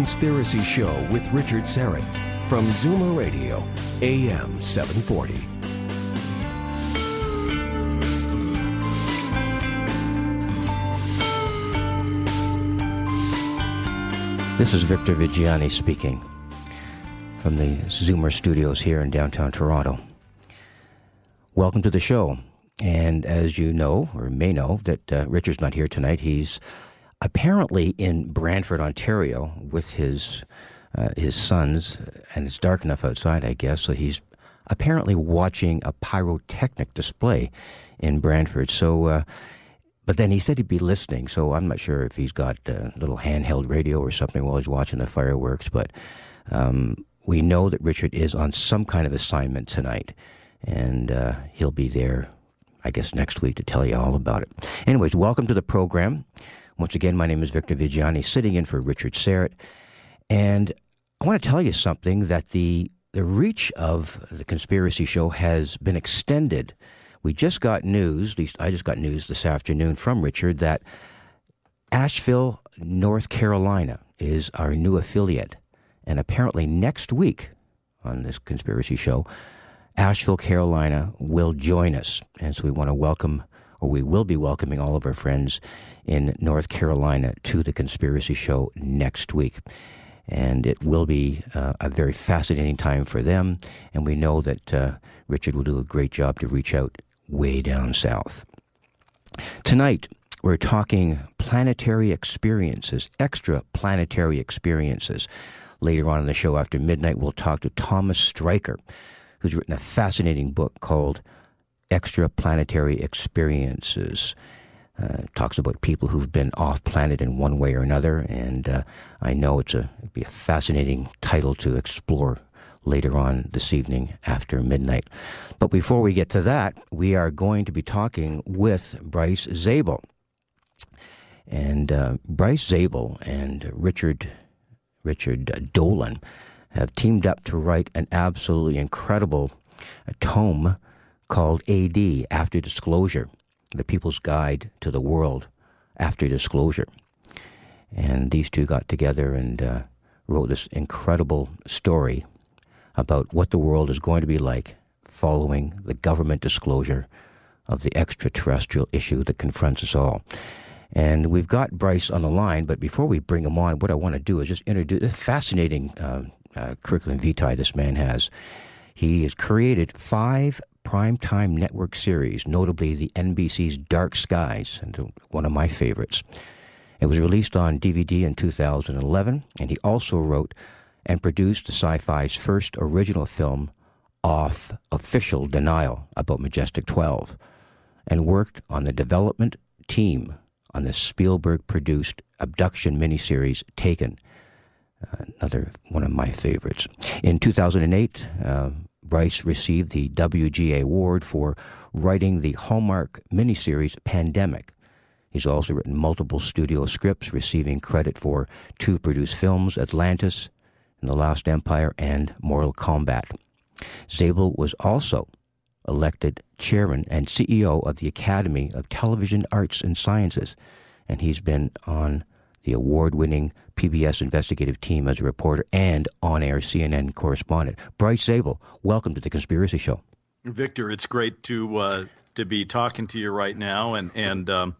Conspiracy Show with Richard Syrett from Zoomer Radio, AM 740. This is Victor Viggiani speaking from the Zoomer studios here in downtown Toronto. Welcome to the show. And as you know, or may know, that uh, Richard's not here tonight. He's apparently in Brantford, Ontario, with his uh, his sons, and it's dark enough outside, I guess. So he's apparently watching a pyrotechnic display in Brantford. So. Uh, but then he said he'd be listening, so I'm not sure if he's got a little handheld radio or something while he's watching the fireworks. But um, we know that Richard is on some kind of assignment tonight, and uh, he'll be there, I guess, next week to tell you all about it. Anyways, welcome to the program. Once again, my name is Victor Viggiani, sitting in for Richard Syrett, and I want to tell you something that the the reach of the conspiracy show has been extended we just got news, at least I just got news this afternoon from Richard, that Asheville, North Carolina is our new affiliate. And apparently next week on this conspiracy show, Asheville, Carolina will join us. And so we want to welcome, or we will be welcoming all of our friends in North Carolina to the conspiracy show next week. And it will be uh, a very fascinating time for them. And we know that uh, Richard will do a great job to reach out way down south. Tonight, we're talking planetary experiences, extra planetary experiences. Later on in the show, after midnight, we'll talk to Thomas Streicher, who's written a fascinating book called Extra Planetary Experiences. Uh, talks about people who've been off planet in one way or another, and uh, I know it's a it'd be a fascinating title to explore later on this evening after midnight. But before we get to that, we are going to be talking with Bryce Zabel. And uh, Bryce Zabel and Richard Richard Dolan have teamed up to write an absolutely incredible tome called AD After Disclosure, the People's Guide to the World After Disclosure. And these two got together and uh, wrote this incredible story about what the world is going to be like following the government disclosure of the extraterrestrial issue that confronts us all. And we've got Bryce on the line, but before we bring him on, what I want to do is just introduce a fascinating uh, uh, curriculum vitae this man has. He has created five primetime network series, notably the NBC's Dark Skies, and one of my favorites. It was released on DVD in 2011, and he also wrote and produced the sci fi's first original film, Off Official Denial, about Majestic 12, and worked on the development team on the Spielberg produced abduction miniseries Taken, another one of my favorites. In 2008, uh, Bryce received the WGA Award for writing the Hallmark miniseries Pandemic. He's also written multiple studio scripts, receiving credit for two produced films Atlantis and The Lost Empire and Mortal Kombat. Zabel was also elected chairman and CEO of the Academy of Television Arts and Sciences. And he's been on the award winning PBS investigative team as a reporter and on air CNN correspondent. Bryce Zabel, welcome to the Conspiracy Show. Victor, it's great to uh, to be talking to you right now, and and um,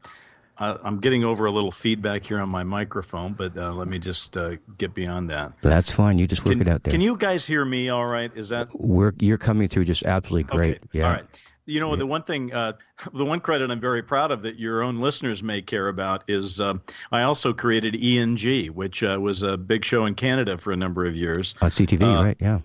I, am getting over a little feedback here on my microphone, but uh, let me just uh, get beyond that. That's fine. You just work can, it out there. Can you guys hear me? All right? Is that We're, you're coming through just absolutely great? Okay. Yeah. All right. You know, the one thing, uh, the one credit I'm very proud of that your own listeners may care about is uh, I also created ENG, which uh, was a big show in Canada for a number of years. On CTV, Uh, right? Yeah.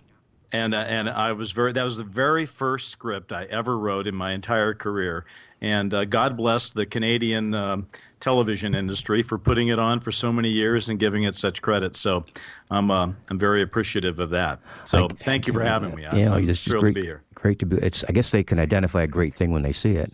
and uh, and I was very that was the very first script I ever wrote in my entire career. And uh, God bless the Canadian um, television industry for putting it on for so many years and giving it such credit. So I'm uh, I'm very appreciative of that. So thank you for having me. I, Yeah, I'm it's thrilled great, to be here. Great to be. It's. I guess they can identify a great thing when they see it.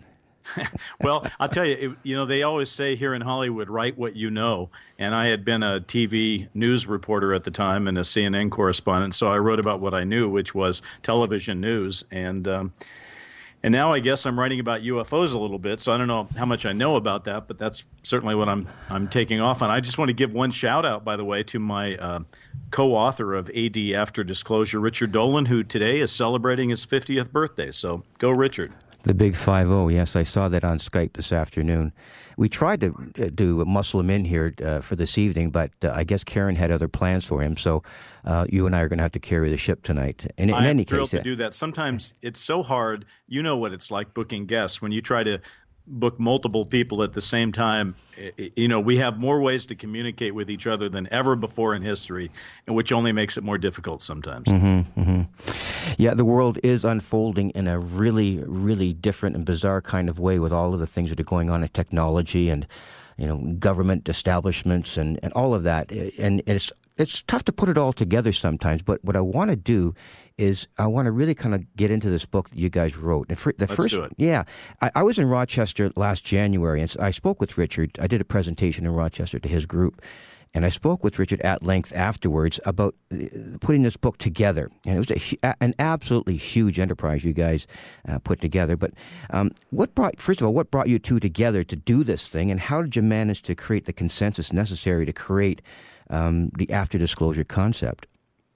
well, I'll tell you, it, you know, they always say here in Hollywood, write what you know. And I had been a TV news reporter at the time and a CNN correspondent, so I wrote about what I knew, which was television news. And um, and now I guess I'm writing about UFOs a little bit. So I don't know how much I know about that, but that's certainly what I'm I'm taking off on. I just want to give one shout out, by the way, to my uh, co-author of AD After Disclosure, Richard Dolan, who today is celebrating his 50th birthday. So go, Richard. The big five zero. Yes, I saw that on Skype this afternoon. We tried to uh, do muscle him in here uh, for this evening, but uh, I guess Karen had other plans for him. So uh, you and I are going to have to carry the ship tonight. In, in I'm any thrilled case, to do that. Sometimes it's so hard. You know what it's like booking guests when you try to book multiple people at the same time. You know, we have more ways to communicate with each other than ever before in history, and which only makes it more difficult sometimes. Mm-hmm. Yeah, the world is unfolding in a really, really different and bizarre kind of way with all of the things that are going on in technology and, you know, government establishments and, and all of that. And it's it's tough to put it all together sometimes. But what I want to do is I want to really kind of get into this book you guys wrote. And for, the Let's first, do it. yeah, I, I was in Rochester last January, and I spoke with Richard. I did a presentation in Rochester to his group. And I spoke with Richard at length afterwards about uh, putting this book together. And it was a- an absolutely huge enterprise you guys uh, put together. But um, what brought, first of all, what brought you two together to do this thing? And how did you manage to create the consensus necessary to create um, the after disclosure concept?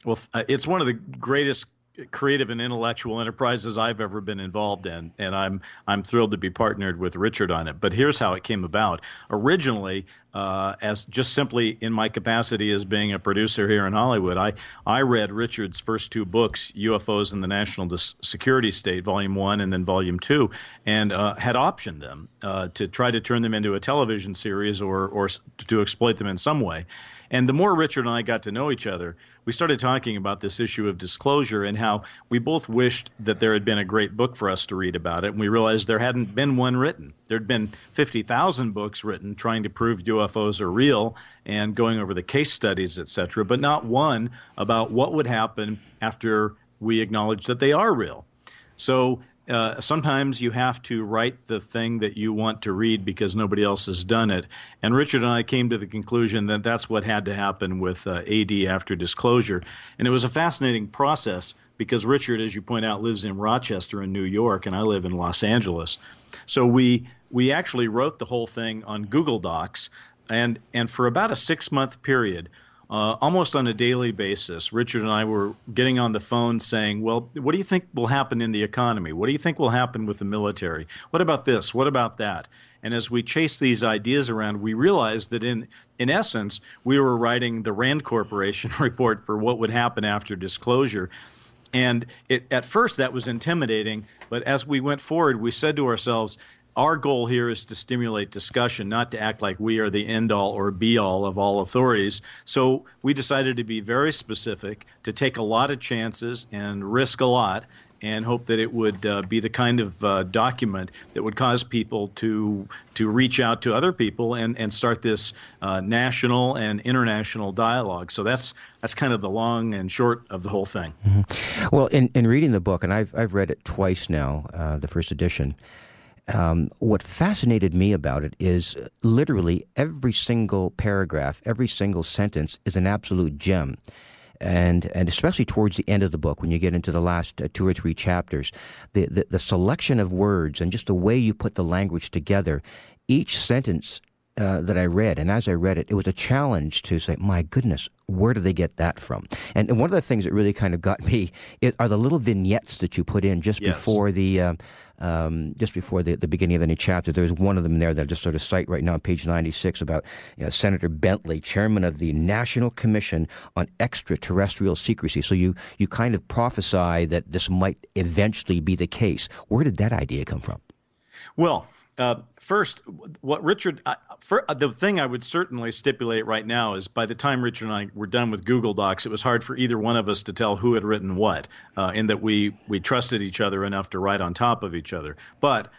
Well, uh, it's one of the greatest creative and intellectual enterprises I've ever been involved in, and I'm I'm thrilled to be partnered with Richard on it. But here's how it came about. Originally, uh, as just simply in my capacity as being a producer here in Hollywood, I I read Richard's first two books, UFOs and the National Dis- Security State, Volume One and then Volume Two, and uh, had optioned them uh, to try to turn them into a television series or or to exploit them in some way. And the more Richard and I got to know each other, we started talking about this issue of disclosure and how we both wished that there had been a great book for us to read about it. And we realized there hadn't been one written. There'd been 50,000 books written trying to prove UFOs are real and going over the case studies, et cetera, but not one about what would happen after we acknowledge that they are real. So uh, sometimes you have to write the thing that you want to read because nobody else has done it. And Richard and I came to the conclusion that that's what had to happen with uh, AD after disclosure. And it was a fascinating process because Richard, as you point out, lives in Rochester in New York, and I live in Los Angeles. So we we actually wrote the whole thing on Google Docs, and and for about a six month period. Uh, almost on a daily basis, Richard and I were getting on the phone saying, Well, what do you think will happen in the economy? What do you think will happen with the military? What about this? What about that? And as we chased these ideas around, we realized that in, in essence, we were writing the Rand Corporation report for what would happen after disclosure. And it, at first, that was intimidating. But as we went forward, we said to ourselves, our goal here is to stimulate discussion, not to act like we are the end all or be all of all authorities. So we decided to be very specific, to take a lot of chances and risk a lot, and hope that it would uh, be the kind of uh, document that would cause people to to reach out to other people and, and start this uh, national and international dialogue. So that's that's kind of the long and short of the whole thing. Well, in, in reading the book, and I've, I've read it twice now, uh, the first edition, um, what fascinated me about it is literally every single paragraph, every single sentence is an absolute gem. and and especially towards the end of the book when you get into the last uh, two or three chapters, the, the the selection of words and just the way you put the language together, each sentence uh, that I read, and as I read it, it was a challenge to say, "My goodness, where do they get that from?" And, and one of the things that really kind of got me are the little vignettes that you put in just yes. before the. Uh, um, just before the, the beginning of any chapter. There's one of them there that I just sort of cite right now on page 96 about you know, Senator Bentley, chairman of the National Commission on Extraterrestrial Secrecy. So you, you kind of prophesy that this might eventually be the case. Where did that idea come from? Well, uh, first, what Richard, uh, for, uh, the thing I would certainly stipulate right now is by the time Richard and I were done with Google Docs, it was hard for either one of us to tell who had written what, uh, in that we we trusted each other enough to write on top of each other. But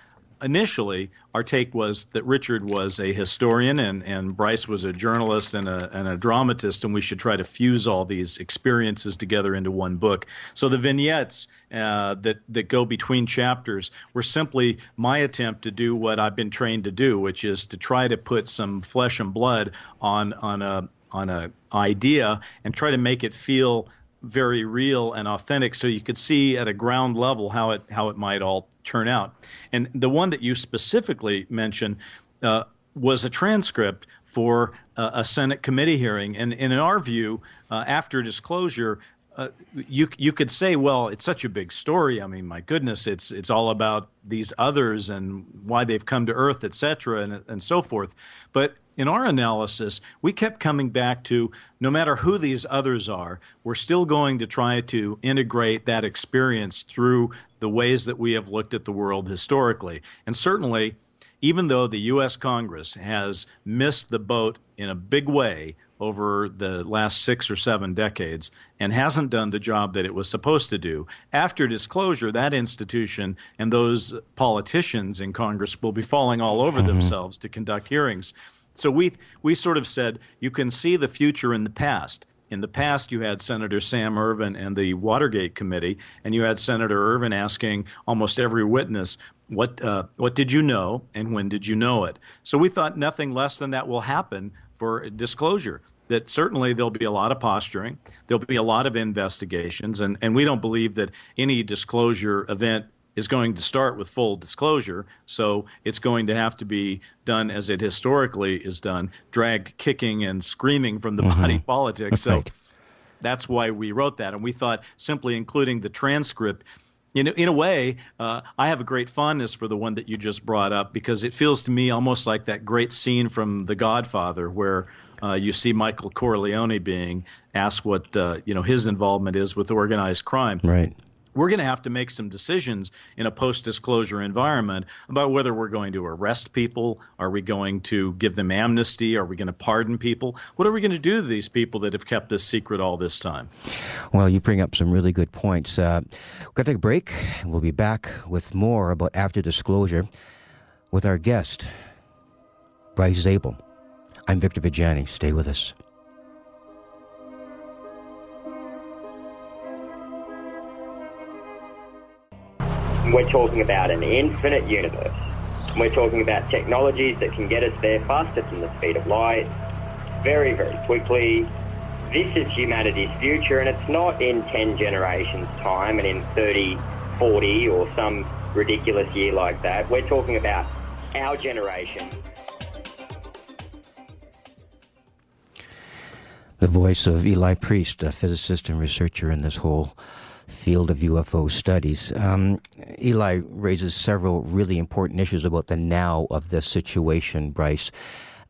initially, our take was that Richard was a historian and, and Bryce was a journalist and a, and a dramatist, and we should try to fuse all these experiences together into one book. So the vignettes uh, that, that go between chapters were simply my attempt to do what I've been trained to do, which is to try to put some flesh and blood on, on a on a idea and try to make it feel very real and authentic so you could see at a ground level how it how it might all turn out. And the one that you specifically mentioned uh, was a transcript for uh, a Senate committee hearing. And, and in our view, uh, after disclosure, uh, you you could say, well, it's such a big story. I mean, my goodness, it's it's all about these others and why they've come to Earth, et cetera, and and so forth. But in our analysis, we kept coming back to no matter who these others are, we're still going to try to integrate that experience through the ways that we have looked at the world historically. And certainly, even though the U.S. Congress has missed the boat in a big way over the last six or seven decades and hasn't done the job that it was supposed to do. After disclosure, that institution and those politicians in Congress will be falling all over mm-hmm. themselves to conduct hearings. So we we sort of said you can see the future in the past. In the past, you had Senator Sam Ervin and the Watergate Committee, and you had Senator Ervin asking almost every witness, "What uh, what did you know, and when did you know it?" So we thought nothing less than that will happen for disclosure. That certainly there'll be a lot of posturing, there'll be a lot of investigations, and, and we don't believe that any disclosure event is going to start with full disclosure. So it's going to have to be done as it historically is done, dragged kicking and screaming from the mm-hmm. body politic. That's so right. that's why we wrote that. And we thought simply including the transcript. In, in a way, uh, I have a great fondness for the one that you just brought up because it feels to me almost like that great scene from The Godfather where uh, you see Michael Corleone being asked what uh, you know his involvement is with organized crime. Right we're going to have to make some decisions in a post disclosure environment about whether we're going to arrest people. Are we going to give them amnesty? Are we going to pardon people? What are we going to do to these people that have kept this secret all this time? Well, you bring up some really good points. Uh, we're going to take a break. We'll be back with more about after disclosure with our guest, Bryce Zabel. I'm Victor Viggiani. Stay with us. We're talking about an infinite universe. We're talking about technologies that can get us there faster than the speed of light, very, very quickly. This is humanity's future, and it's not in 10 generations' time and in 30, 40, or some ridiculous year like that. We're talking about our generation. The voice of Eli Priest, a physicist and researcher in this whole field of UFO studies. Um, Eli raises several really important issues about the now of this situation, Bryce.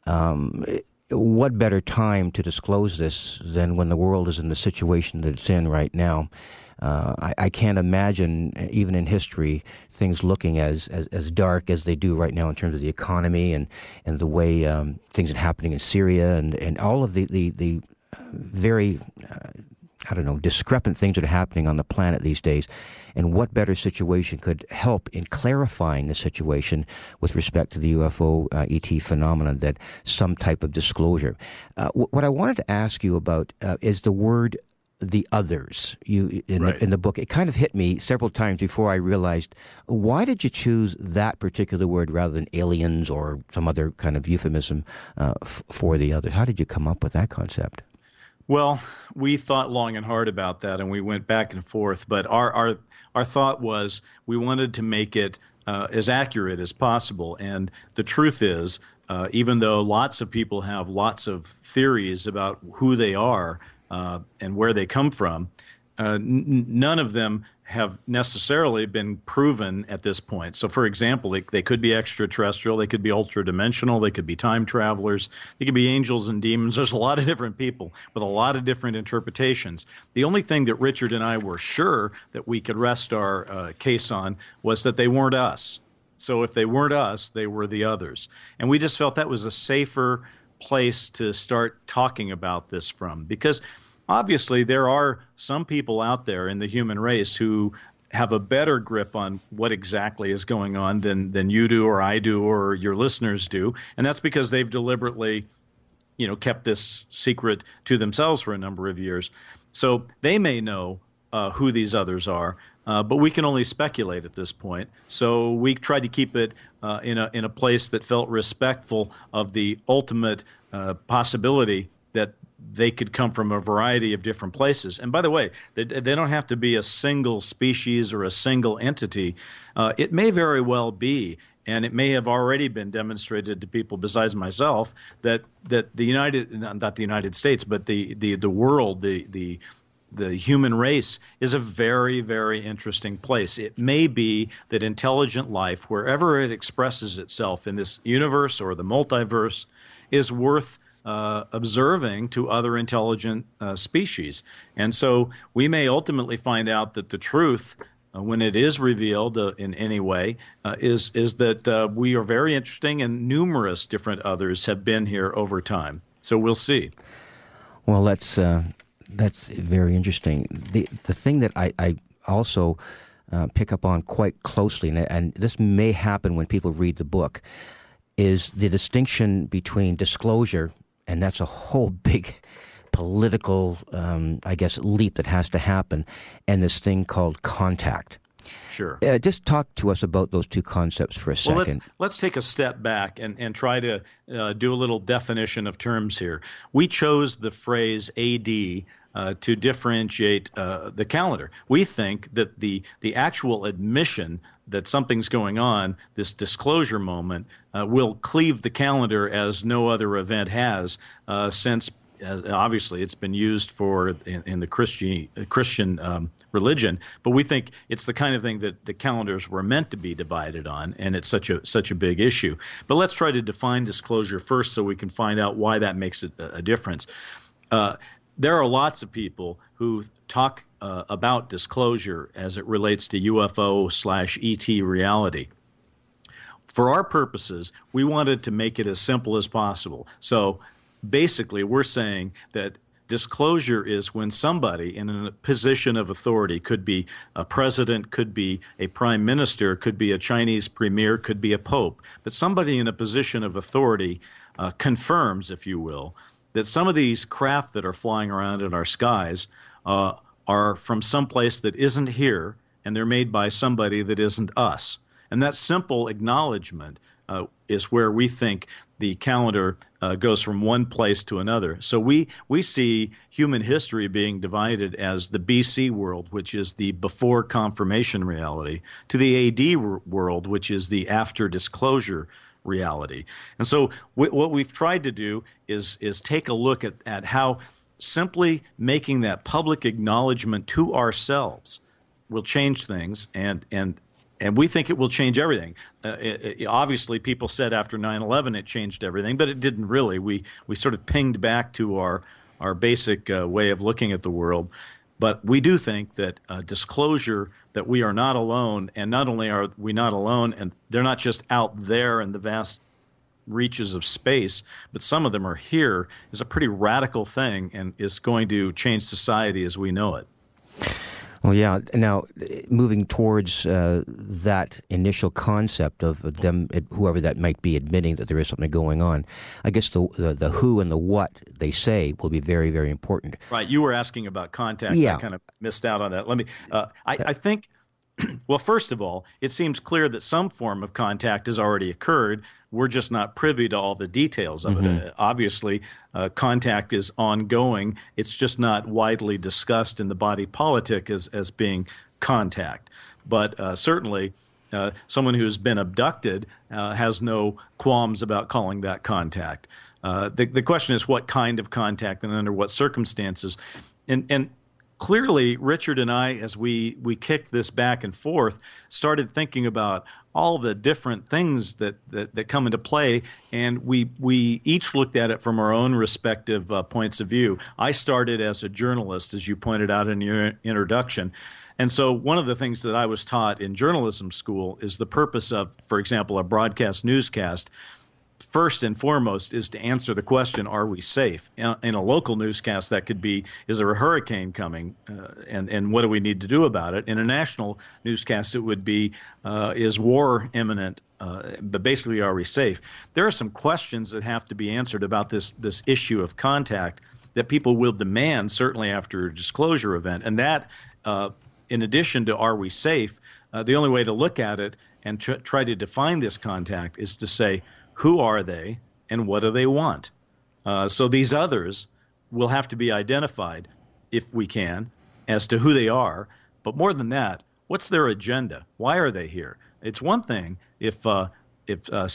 Um, what better time to disclose this than when the world is in the situation that it's in right now? Uh, I, I, can't imagine, even in history, things looking as, as, as, dark as they do right now in terms of the economy and, and the way um, things are happening in Syria and, and all of the, the, the very uh, I don't know, discrepant things that are happening on the planet these days. And what better situation could help in clarifying the situation with respect to the UFO uh, ET phenomenon than some type of disclosure? Uh, w- what I wanted to ask you about uh, is the word the others you in, right. the, in the book it kind of hit me several times before i realized why did you choose that particular word rather than aliens or some other kind of euphemism uh, f- for the other how did you come up with that concept Well, we thought long and hard about that, and we went back and forth. But our our our thought was we wanted to make it uh, as accurate as possible. And the truth is, uh, even though lots of people have lots of theories about who they are uh, and where they come from, uh, n- none of them have necessarily been proven at this point. So, for example, they, they could be extraterrestrial, they could be ultra dimensional, they could be time travelers, they could be angels and demons. There's a lot of different people with a lot of different interpretations. The only thing that Richard and I were sure that we could rest our uh, case on was that they weren't us. So, if they weren't us, they were the others. And we just felt that was a safer place to start talking about this from because obviously there are some people out there in the human race who have a better grip on what exactly is going on than than you do or I do or your listeners do and that's because they've deliberately you know kept this secret to themselves for a number of years so they may know uh, who these others are uh, but we can only speculate at this point. So we tried to keep it uh, in a in a place that felt respectful of the ultimate uh, possibility that they could come from a variety of different places. And by the way, they, they don't have to be a single species or a single entity. Uh, it may very well be, and it may have already been demonstrated to people besides myself that that the United, not the United States, but the the the world, the the the human race is a very, very interesting place. It may be that intelligent life, wherever it expresses itself in this universe or the multiverse, is worth uh, observing to other intelligent uh, species. And so we may ultimately find out that the truth, uh, when it is revealed uh, in any way, uh, is, is that we are very interesting and numerous different others have been here over time. So we'll see. Well, that's, that's very interesting. The, the thing that I, I also pick up on quite closely, and, and this may happen when people read the book, is the distinction between disclosure and that's a whole big political, um, I guess, leap that has to happen, and this thing called contact. Sure. Uh, just talk to us about those two concepts for a second. Well, let's, let's take a step back and, and try to uh, do a little definition of terms here. We chose the phrase AD uh, to differentiate uh, the calendar. We think that the, the actual admission that something's going on, this disclosure moment, uh, will cleave the calendar as no other event has uh, since. Obviously, it's been used for in, in the Christian Christian um, religion, but we think it's the kind of thing that the calendars were meant to be divided on, and it's such a such a big issue. But let's try to define disclosure first, so we can find out why that makes a, a difference. Uh, there are lots of people who talk uh, about disclosure as it relates to UFO slash ET reality. For our purposes, we wanted to make it as simple as possible. So basically, we're saying that disclosure is when somebody in a position of authority could be a president could be a prime minister could be a chinese premier could be a pope but somebody in a position of authority uh, confirms if you will that some of these craft that are flying around in our skies uh, are from someplace that isn't here, and they're made by somebody that isn't us. And that simple acknowledgement uh, is where we think the calendar uh, goes from one place to another. So we, we see human history being divided as the BC world, which is the before confirmation reality, to the AD world, which is the after disclosure reality. And so w- what we've tried to do is is take a look at, at how simply making that public acknowledgement to ourselves will change things and and and we think it will change everything. Uh, it, it, obviously, people said after 9/11 it changed everything, but it didn't really. We we sort of pinged back to our our basic uh, way of looking at the world. But we do think that uh, disclosure that we are not alone, and not only are we not alone, and they're not just out there in the vast reaches of space, but some of them are here, is a pretty radical thing and is going to change society as we know it. Well, yeah. Now, moving towards uh, that initial concept of them, whoever that might be, admitting that there is something going on, I guess the, the, the who and the what they say will be very, very important. Right. You were asking about contact. Yeah. I kind of missed out on that. Let me. Uh, I, I think well, first of all, it seems clear that some form of contact has already occurred. We're just not privy to all the details of mm-hmm. it. Uh, obviously, uh, contact is ongoing. It's just not widely discussed in the body politic as, as being contact. But uh, certainly, uh, someone who's been abducted uh, has no qualms about calling that contact. Uh, the, the question is what kind of contact and under what circumstances. And, and clearly Richard and I, as we we kicked this back and forth, started thinking about all the different things that, that, that come into play, and we we each looked at it from our own respective uh, points of view. I started as a journalist, as you pointed out in your introduction. And so, one of the things that I was taught in journalism school is the purpose of, for example, a broadcast newscast first and foremost is to answer the question are we safe? In a local newscast that could be is there a hurricane coming? Uh, and and what do we need to do about it? In a national newscast it would be uh, is war imminent? Uh, but basically are we safe? There are some questions that have to be answered about this this issue of contact that people will demand certainly after a disclosure event. And that uh, in addition to are we safe uh, the only way to look at it and tr- try to define this contact is to say who are they and what do they want? Uh, so these others will have to be identified, if we can, as to who they are. But more than that, what's their agenda? Why are they here? It's one thing if uh, if uh,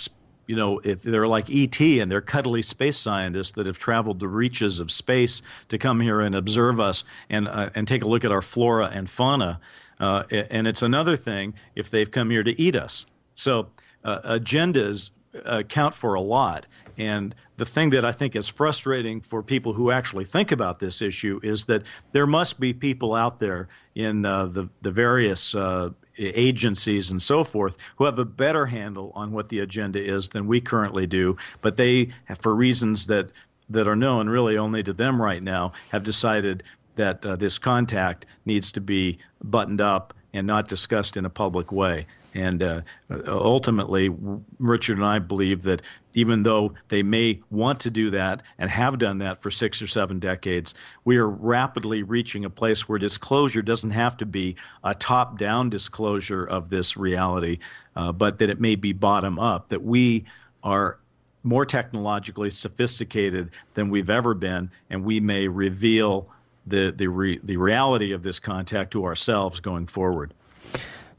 you know if they're like ET and they're cuddly space scientists that have traveled the reaches of space to come here and observe us and uh, and take a look at our flora and fauna. Uh, and it's another thing if they've come here to eat us. So uh, agendas account for a lot. And the thing that I think is frustrating for people who actually think about this issue is that there must be people out there in uh, the, the various uh, agencies and so forth who have a better handle on what the agenda is than we currently do. But they, for reasons that, that are known really only to them right now, have decided that uh, this contact needs to be buttoned up and not discussed in a public way. And uh, ultimately, Richard and I believe that even though they may want to do that and have done that for six or seven decades, we are rapidly reaching a place where disclosure doesn't have to be a top down disclosure of this reality, uh, but that it may be bottom up, that we are more technologically sophisticated than we've ever been, and we may reveal the, the, re- the reality of this contact to ourselves going forward.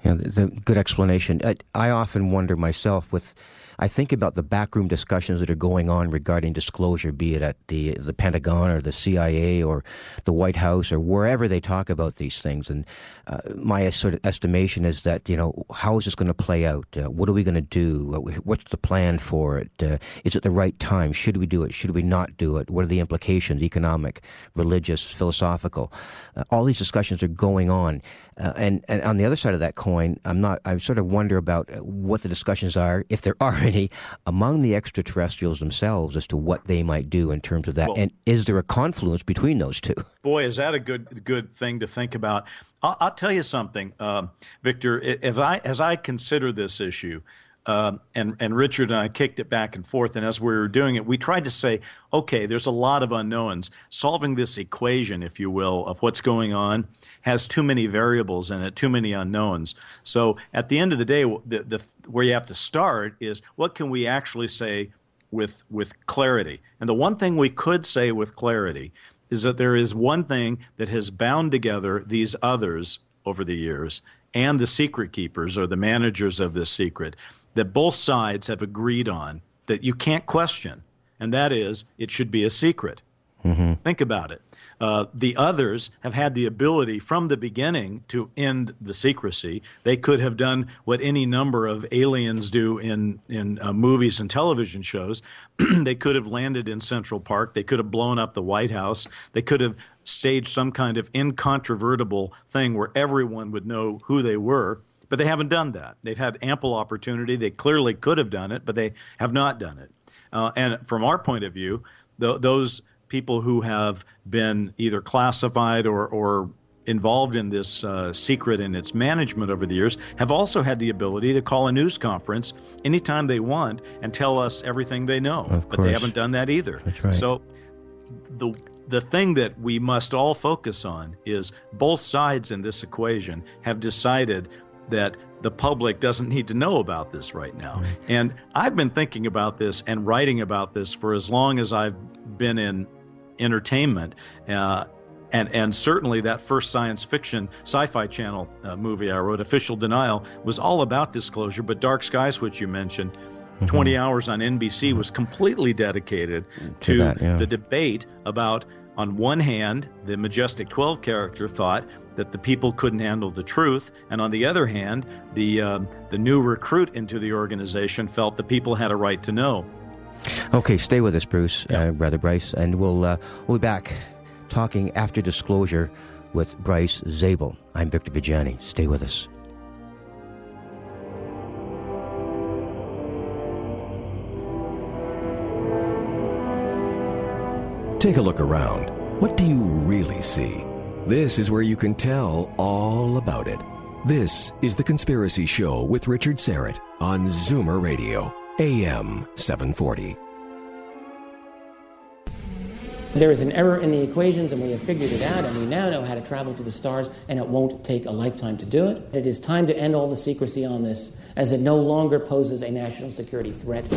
Yeah, the good explanation. I, I often wonder myself with I think about the backroom discussions that are going on regarding disclosure, be it at the the Pentagon or the CIA or the White House or wherever they talk about these things. And uh, my sort of estimation is that you know how is this going to play out? Uh, what are we going to do? Uh, what's the plan for it? Uh, is it the right time? Should we do it? Should we not do it? What are the implications? Economic, religious, philosophical. Uh, all these discussions are going on. Uh, and and on the other side of that coin, I'm not. I sort of wonder about what the discussions are, if there are any, among the extraterrestrials themselves as to what they might do in terms of that. Well, and is there a confluence between those two? Boy, is that a good good thing to think about. I'll, I'll tell you something, uh, Victor. As I as I consider this issue, uh, and and Richard and I kicked it back and forth. And as we were doing it, we tried to say, okay, there's a lot of unknowns. Solving this equation, if you will, of what's going on has too many variables in it, too many unknowns. So at the end of the day, the, the where you have to start is what can we actually say with with clarity. And the one thing we could say with clarity is that there is one thing that has bound together these others over the years and the secret keepers or the managers of this secret that both sides have agreed on that you can't question, and that is it should be a secret. Mm-hmm. Think about it. Uh, the others have had the ability from the beginning to end the secrecy. They could have done what any number of aliens do in in uh, movies and television shows. they could have landed in Central Park. They could have blown up the White House. They could have staged some kind of incontrovertible thing where everyone would know who they were. But they haven't done that. They've had ample opportunity. They clearly could have done it, but they have not done it. Uh, and from our point of view, th- those people who have been either classified or, or involved in this uh, secret and its management over the years have also had the ability to call a news conference anytime they want and tell us everything they know. But they haven't done that either. Right. So the the thing that we must all focus on is both sides in this equation have decided that the public doesn't need to know about this right now. And I've been thinking about this and writing about this for as long as I've been in entertainment. Uh, and, and certainly that first science fiction sci-fi channel uh, movie I wrote, Official Denial, was all about disclosure. But Dark Skies, which you mentioned, mm-hmm. 20 hours on NBC was completely dedicated to, to that, yeah. the debate about, on one hand, the Majestic 12 character thought that the people couldn't handle the truth, and on the other hand, the uh, the new recruit into the organization felt the people had a right to know. Okay, stay with us, Bruce, yeah. uh, Brother Bryce, and we'll uh, we'll be back talking after disclosure with Bryce Zabel. I'm Victor Viggiani. Stay with us. Take a look around. What do you really see? This is where you can tell all about it. This is The Conspiracy Show with Richard Syrett on Zoomer Radio, AM 740. There is an error in the equations, and we have figured it out, and we now know how to travel to the stars, and it won't take a lifetime to do it. It is time to end all the secrecy on this, as it no longer poses a national security threat.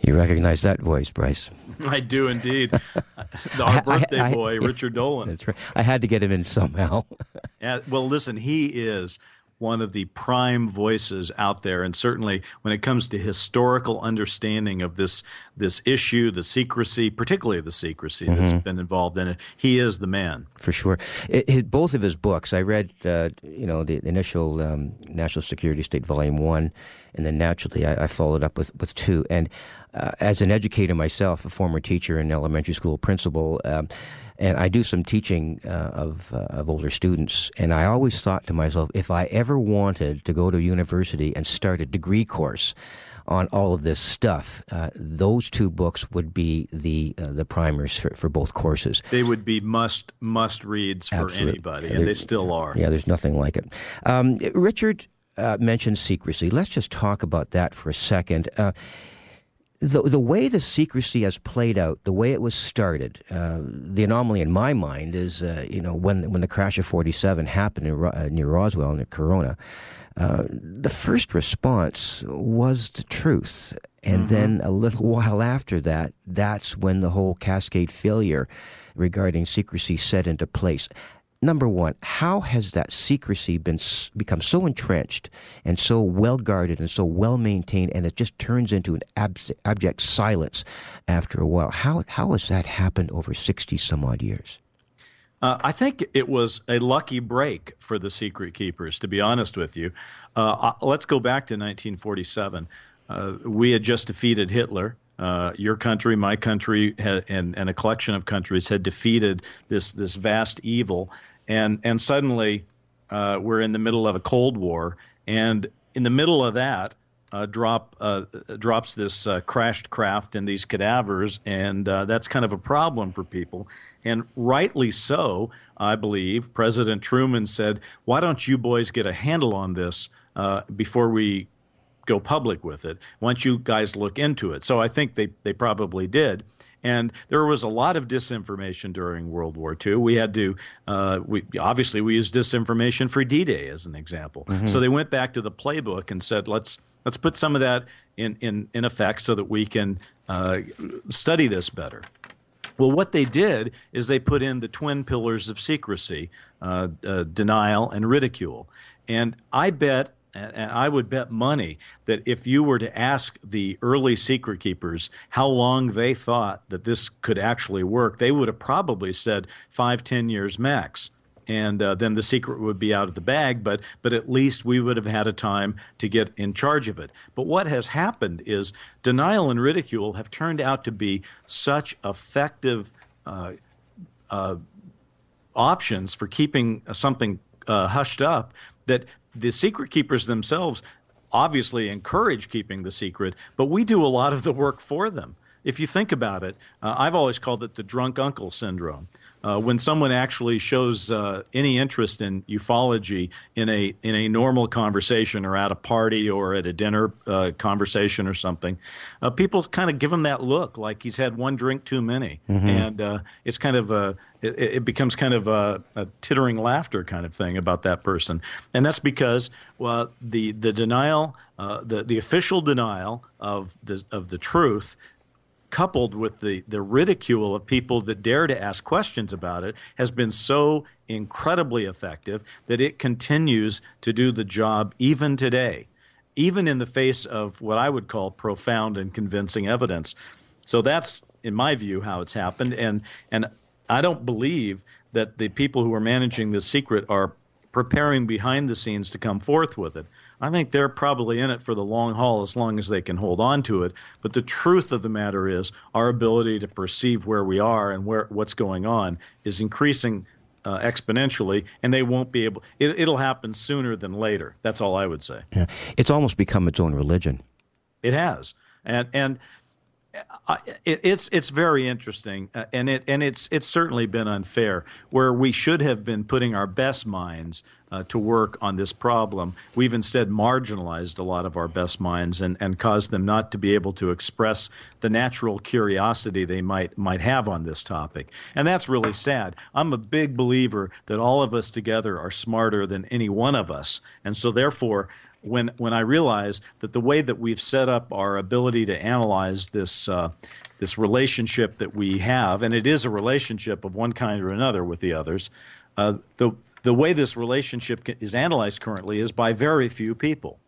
You recognize that voice, Bryce? I do indeed. Our birthday I, I, boy, Richard Dolan. That's right. I had to get him in somehow. yeah, well, listen, he is one of the prime voices out there, and certainly when it comes to historical understanding of this this issue, the secrecy, particularly the secrecy mm-hmm. that's been involved in it, he is the man for sure. It, it, both of his books, I read, uh, you know, the initial um, National Security State Volume One, and then naturally I, I followed up with with two. And uh, as an educator myself, a former teacher and elementary school principal. Um, and I do some teaching uh, of uh, of older students, and I always thought to myself, if I ever wanted to go to university and start a degree course on all of this stuff, uh, those two books would be the uh, the primers for, for both courses. They would be must must reads for Absolutely. anybody, and they still are. Yeah, there's nothing like it. Um, Richard uh, mentioned secrecy. Let's just talk about that for a second. The the way the secrecy has played out, the way it was started, uh, the anomaly in my mind is, uh, you know, when when the crash of 47 happened in, uh, near Roswell near Corona, uh, the first response was the truth, and mm-hmm. then a little while after that, that's when the whole cascade failure regarding secrecy set into place number one, how has that secrecy been become so entrenched and so well guarded and so well maintained, and it just turns into an ab- abject silence after a while? How how has that happened over sixty some odd years? Uh, I think it was a lucky break for the secret keepers, to be honest with you. Uh let's go back to 1947. Uh, we had just defeated Hitler. Uh, your country, my country, and, and a collection of countries had defeated this this vast evil, and and suddenly uh, we're in the middle of a Cold War, and in the middle of that, uh, drop uh, drops this uh, crashed craft and these cadavers, and uh, that's kind of a problem for people, and rightly so. I believe. President Truman said, "Why don't you boys get a handle on this uh, before we go public with it? once you guys look into it?" So I think they they probably did. And there was a lot of disinformation during World War II. We had to, uh, we, obviously, we used disinformation for D-Day as an example. Mm-hmm. So they went back to the playbook and said, let's let's put some of that in in, in effect so that we can uh, study this better. Well, what they did is they put in the twin pillars of secrecy, uh, uh denial and ridicule. And I bet and I would bet money that if you were to ask the early secret keepers how long they thought that this could actually work, they would have probably said five, ten years max. And uh, then the secret would be out of the bag, but but at least we would have had a time to get in charge of it. But what has happened is denial and ridicule have turned out to be such effective uh, uh, options for keeping something uh, hushed up that the secret keepers themselves obviously encourage keeping the secret, but we do a lot of the work for them. If you think about it, uh, I've always called it the drunk uncle syndrome. Uh, when someone actually shows uh, any interest in ufology in a in a normal conversation or at a party or at a dinner uh, conversation or something, uh, people kind of give him that look, like he's had one drink too many, mm-hmm. and uh, it's kind of a it, it, becomes kind of a, a, tittering laughter kind of thing about that person, and that's because well, the the denial, uh, the the official denial of the of the truth coupled with the, the ridicule of people that dare to ask questions about it, has been so incredibly effective that it continues to do the job even today, even in the face of what I would call profound and convincing evidence. So that's, in my view, how it's happened. And, and I don't believe that the people who are managing the secret are preparing behind the scenes to come forth with it. I think they're probably in it for the long haul as long as they can hold on to it. But the truth of the matter is, our ability to perceive where we are and where what's going on is increasing uh, exponentially, and they won't be able. It, will happen sooner than later. That's all I would say. Yeah. It's almost become its own religion. It has, and and it's it's very interesting, uh, and it and it's it's certainly been unfair. Where we should have been putting our best minds uh, to work on this problem, we've instead marginalized a lot of our best minds and, and caused them not to be able to express the natural curiosity they might might have on this topic, and that's really sad. I'm a big believer that all of us together are smarter than any one of us, and so therefore when when I realize that the way that we've set up our ability to analyze this uh, this relationship that we have, and it is a relationship of one kind or another with the others, uh, the the way this relationship is analyzed currently is by very few people.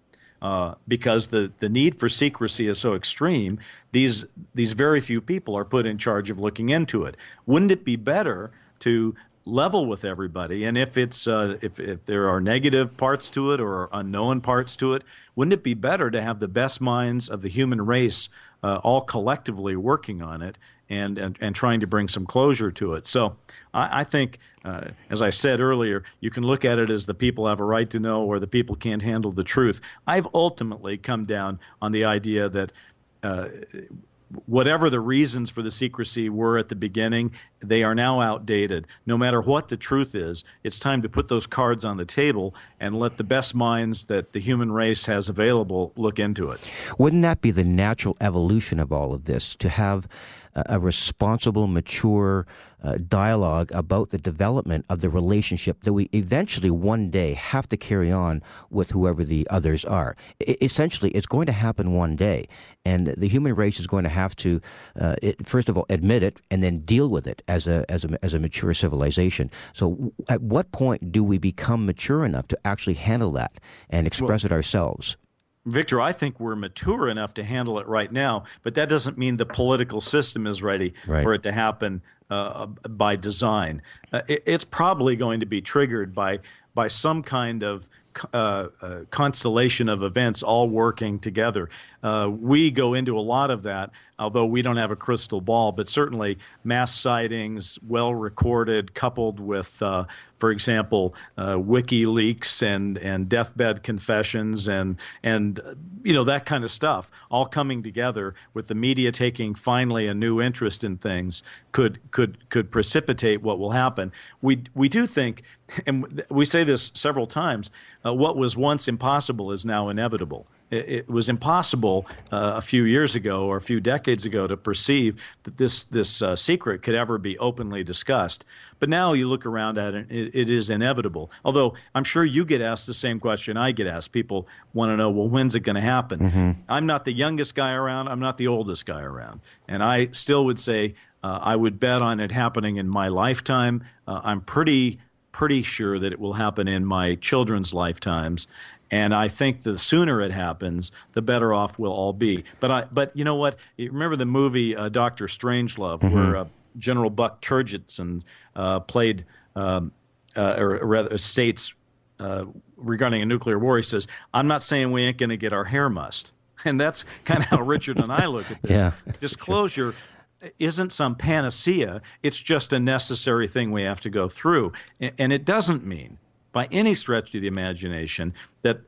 Uh, because the, the need for secrecy is so extreme, these these very few people are put in charge of looking into it. Wouldn't it be better to level with everybody. And if it's uh, if if there are negative parts to it or unknown parts to it, wouldn't it be better to have the best minds of the human race uh, all collectively working on it and, and and trying to bring some closure to it? So I, think, uh, as I said earlier, you can look at it as the people have a right to know or the people can't handle the truth. I've ultimately come down on the idea that. Uh, whatever the reasons for the secrecy were at the beginning, they are now outdated. No matter what the truth is, it's time to put those cards on the table and let the best minds that the human race has available look into it. Wouldn't that be the natural evolution of all of this? To have a responsible, mature uh, dialogue about the development of the relationship that we eventually one day have to carry on with whoever the others are. I- essentially, it's going to happen one day, and the human race is going to have to, uh, it, first of all, admit it and then deal with it as a as a as a mature civilization. So, at what point do we become mature enough to actually handle that and express well, it ourselves? Victor, I think we're mature enough to handle it right now, but that doesn't mean the political system is ready right. for it to happen uh, by design. Uh, it, it's probably going to be triggered by by some kind of uh, uh, constellation of events all working together. Uh, we go into a lot of that, although we don't have a crystal ball, but certainly mass sightings, well recorded, coupled with, uh, for example, uh, WikiLeaks and, and deathbed confessions and, and, you know, that kind of stuff, all coming together with the media taking finally a new interest in things could, could, could precipitate what will happen. We, we do think, and we say this several times, uh, what was once impossible is now inevitable it, it was impossible uh, a few years ago or a few decades ago to perceive that this this uh, secret could ever be openly discussed. But now you look around at it, it, it is inevitable. Although I'm sure you get asked the same question I get asked. People want to know, well, when's it going to happen? Mm-hmm. I'm not the youngest guy around. I'm not the oldest guy around, and I still would say uh, I would bet on it happening in my lifetime. Uh, I'm pretty pretty sure that it will happen in my children's lifetimes and I think the sooner it happens, the better off we'll all be. But I, but you know what? You remember the movie uh, Doctor Strangelove, mm-hmm. where uh, General Buck Turgidson uh, played, um, uh, or rather, states uh, regarding a nuclear war. He says, "I'm not saying we ain't going to get our hair mussed," and that's kind of how Richard and I look at this. Yeah, Disclosure. Sure isn't some panacea. It's just a necessary thing we have to go through. And it doesn't mean by any stretch of the imagination that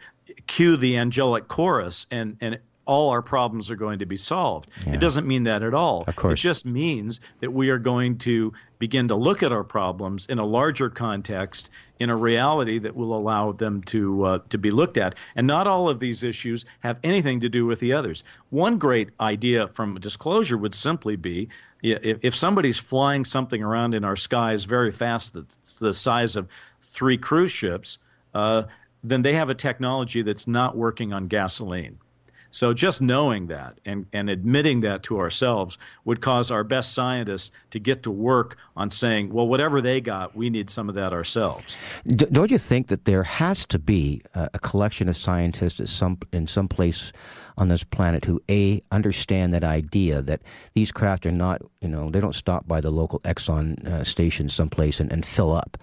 cue the angelic chorus and, and all our problems are going to be solved. Yeah. It doesn't mean that at all. Of course. It just means that we are going to begin to look at our problems in a larger context, in a reality that will allow them to uh, to be looked at. And not all of these issues have anything to do with the others. One great idea from disclosure would simply be if, if somebody's flying something around in our skies very fast, that's the size of three cruise ships. Uh, then they have a technology that's not working on gasoline. So just knowing that and, and admitting that to ourselves would cause our best scientists to get to work on saying, well, whatever they got, we need some of that ourselves. Don't you think that there has to be a, a collection of scientists at some, in some place on this planet who a understand that idea that these craft are not, you know, they don't stop by the local Exxon uh, station someplace and, and fill up.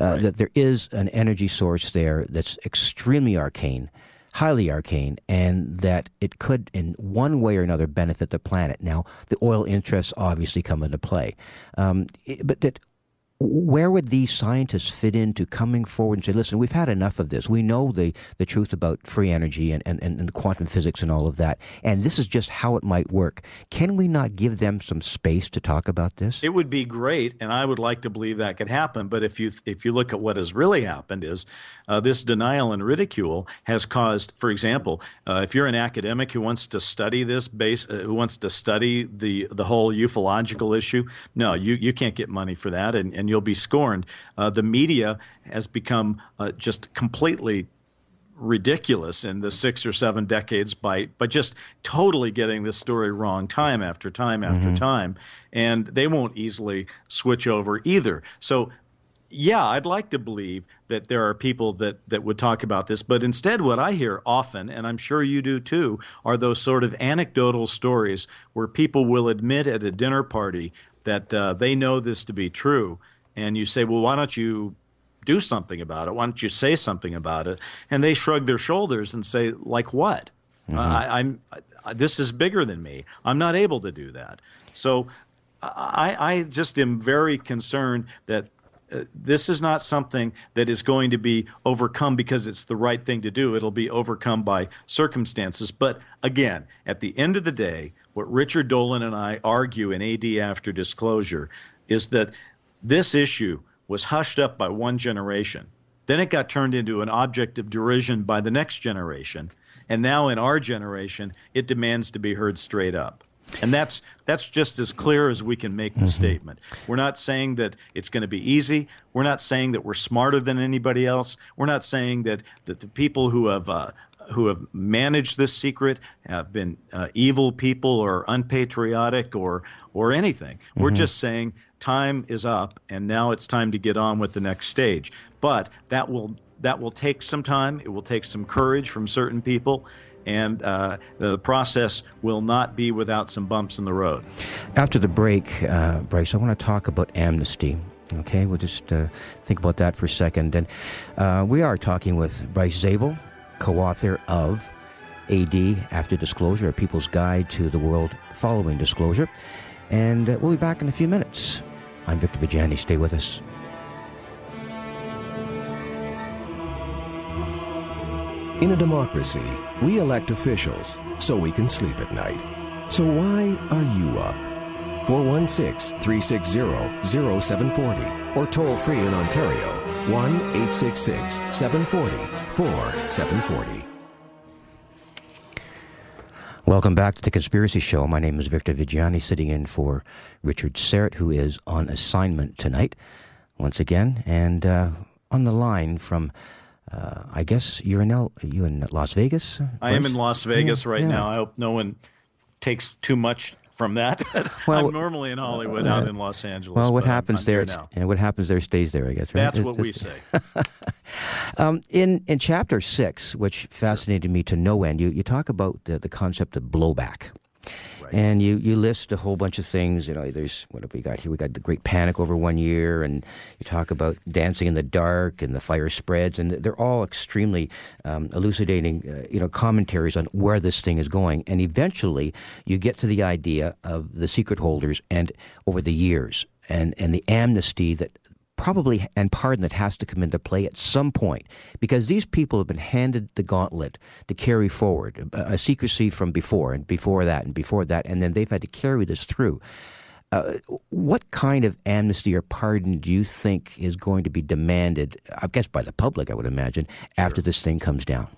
Uh, right. That there is an energy source there that's extremely arcane highly arcane, and that it could, in one way or another, benefit the planet. Now, the oil interests obviously come into play, um, but that where would these scientists fit into coming forward and say, listen, we've had enough of this. We know the, the truth about free energy and, and, and quantum physics and all of that, and this is just how it might work. Can we not give them some space to talk about this? It would be great, and I would like to believe that could happen. But if you if you look at what has really happened, is uh, this denial and ridicule has caused, for example, uh, if you're an academic who wants to study this base, uh, who wants to study the the whole ufological issue, no, you you can't get money for that, and, and you'll be scorned. Uh, the media has become uh, just completely ridiculous in the six or seven decades by by just totally getting this story wrong time after time after mm-hmm. time and they won't easily switch over either so yeah i'd like to believe that there are people that that would talk about this but instead what i hear often and i'm sure you do too are those sort of anecdotal stories where people will admit at a dinner party that uh, they know this to be true and you say, well, why don't you do something about it? Why don't you say something about it? And they shrug their shoulders and say, like what? Mm-hmm. I, am this is bigger than me. I'm not able to do that. So I, I just am very concerned that uh, this is not something that is going to be overcome because it's the right thing to do. It'll be overcome by circumstances. But again, at the end of the day, what Richard Dolan and I argue in AD After Disclosure is that this issue was hushed up by one generation. Then it got turned into an object of derision by the next generation. And now in our generation, it demands to be heard straight up. And that's that's just as clear as we can make the mm-hmm. statement. We're not saying that it's going to be easy. We're not saying that we're smarter than anybody else. We're not saying that that the people who have uh, who have managed this secret have been uh, evil people or unpatriotic or or anything. Mm-hmm. We're just saying time is up and now it's time to get on with the next stage. But that will that will take some time. It will take some courage from certain people. And uh, the process will not be without some bumps in the road. After the break, uh, Bryce, I want to talk about amnesty. Okay, we'll just uh, think about that for a second. And uh, we are talking with Bryce Zabel, co author of AD After Disclosure, A People's Guide to the World Following Disclosure. And uh, we'll be back in a few minutes. I'm Victor Viggiani. Stay with us. In a democracy, we elect officials so we can sleep at night. So why are you up? 416 360 0740 or toll free in Ontario 1 866 740 4740. Welcome back to the Conspiracy Show. My name is Victor Viggiani, sitting in for Richard Syrett, who is on assignment tonight, once again, and uh, on the line from. Uh, I guess you're in L- you in Las Vegas. I am in Las Vegas yeah, right yeah. now. I hope no one takes too much from that. well, I'm normally in Hollywood, uh, out in Los Angeles. Well, what happens there, and what happens there stays there, I guess. Right? That's it's, what we say. um, in in chapter six, which fascinated me to no end, you you talk about the, the concept of blowback. And you, you list a whole bunch of things. You know, there's what have we got here? We got the Great Panic over one year, and you talk about dancing in the dark and the fire spreads, and they're all extremely um, elucidating, uh, you know, commentaries on where this thing is going. And eventually, you get to the idea of the secret holders, and over the years, and and the amnesty that probably and pardon that has to come into play at some point because these people have been handed the gauntlet to carry forward a, a secrecy from before and before that and before that, and then they've had to carry this through. Uh, what kind of amnesty or pardon do you think is going to be demanded, I guess, by the public, I would imagine, sure. after this thing comes down?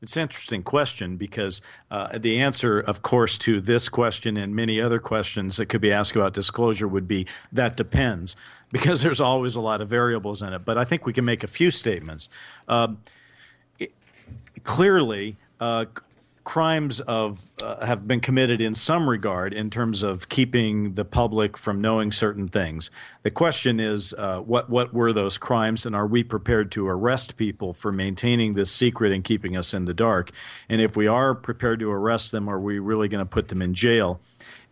It's an interesting question because uh, the answer, of course, to this question and many other questions that could be asked about disclosure would be that depends because there's always a lot of variables in it. But I think we can make a few statements. Uh, it, clearly, uh, crimes of uh, have been committed in some regard in terms of keeping the public from knowing certain things. The question is, uh, what what were those crimes, and are we prepared to arrest people for maintaining this secret and keeping us in the dark? And if we are prepared to arrest them, are we really going to put them in jail?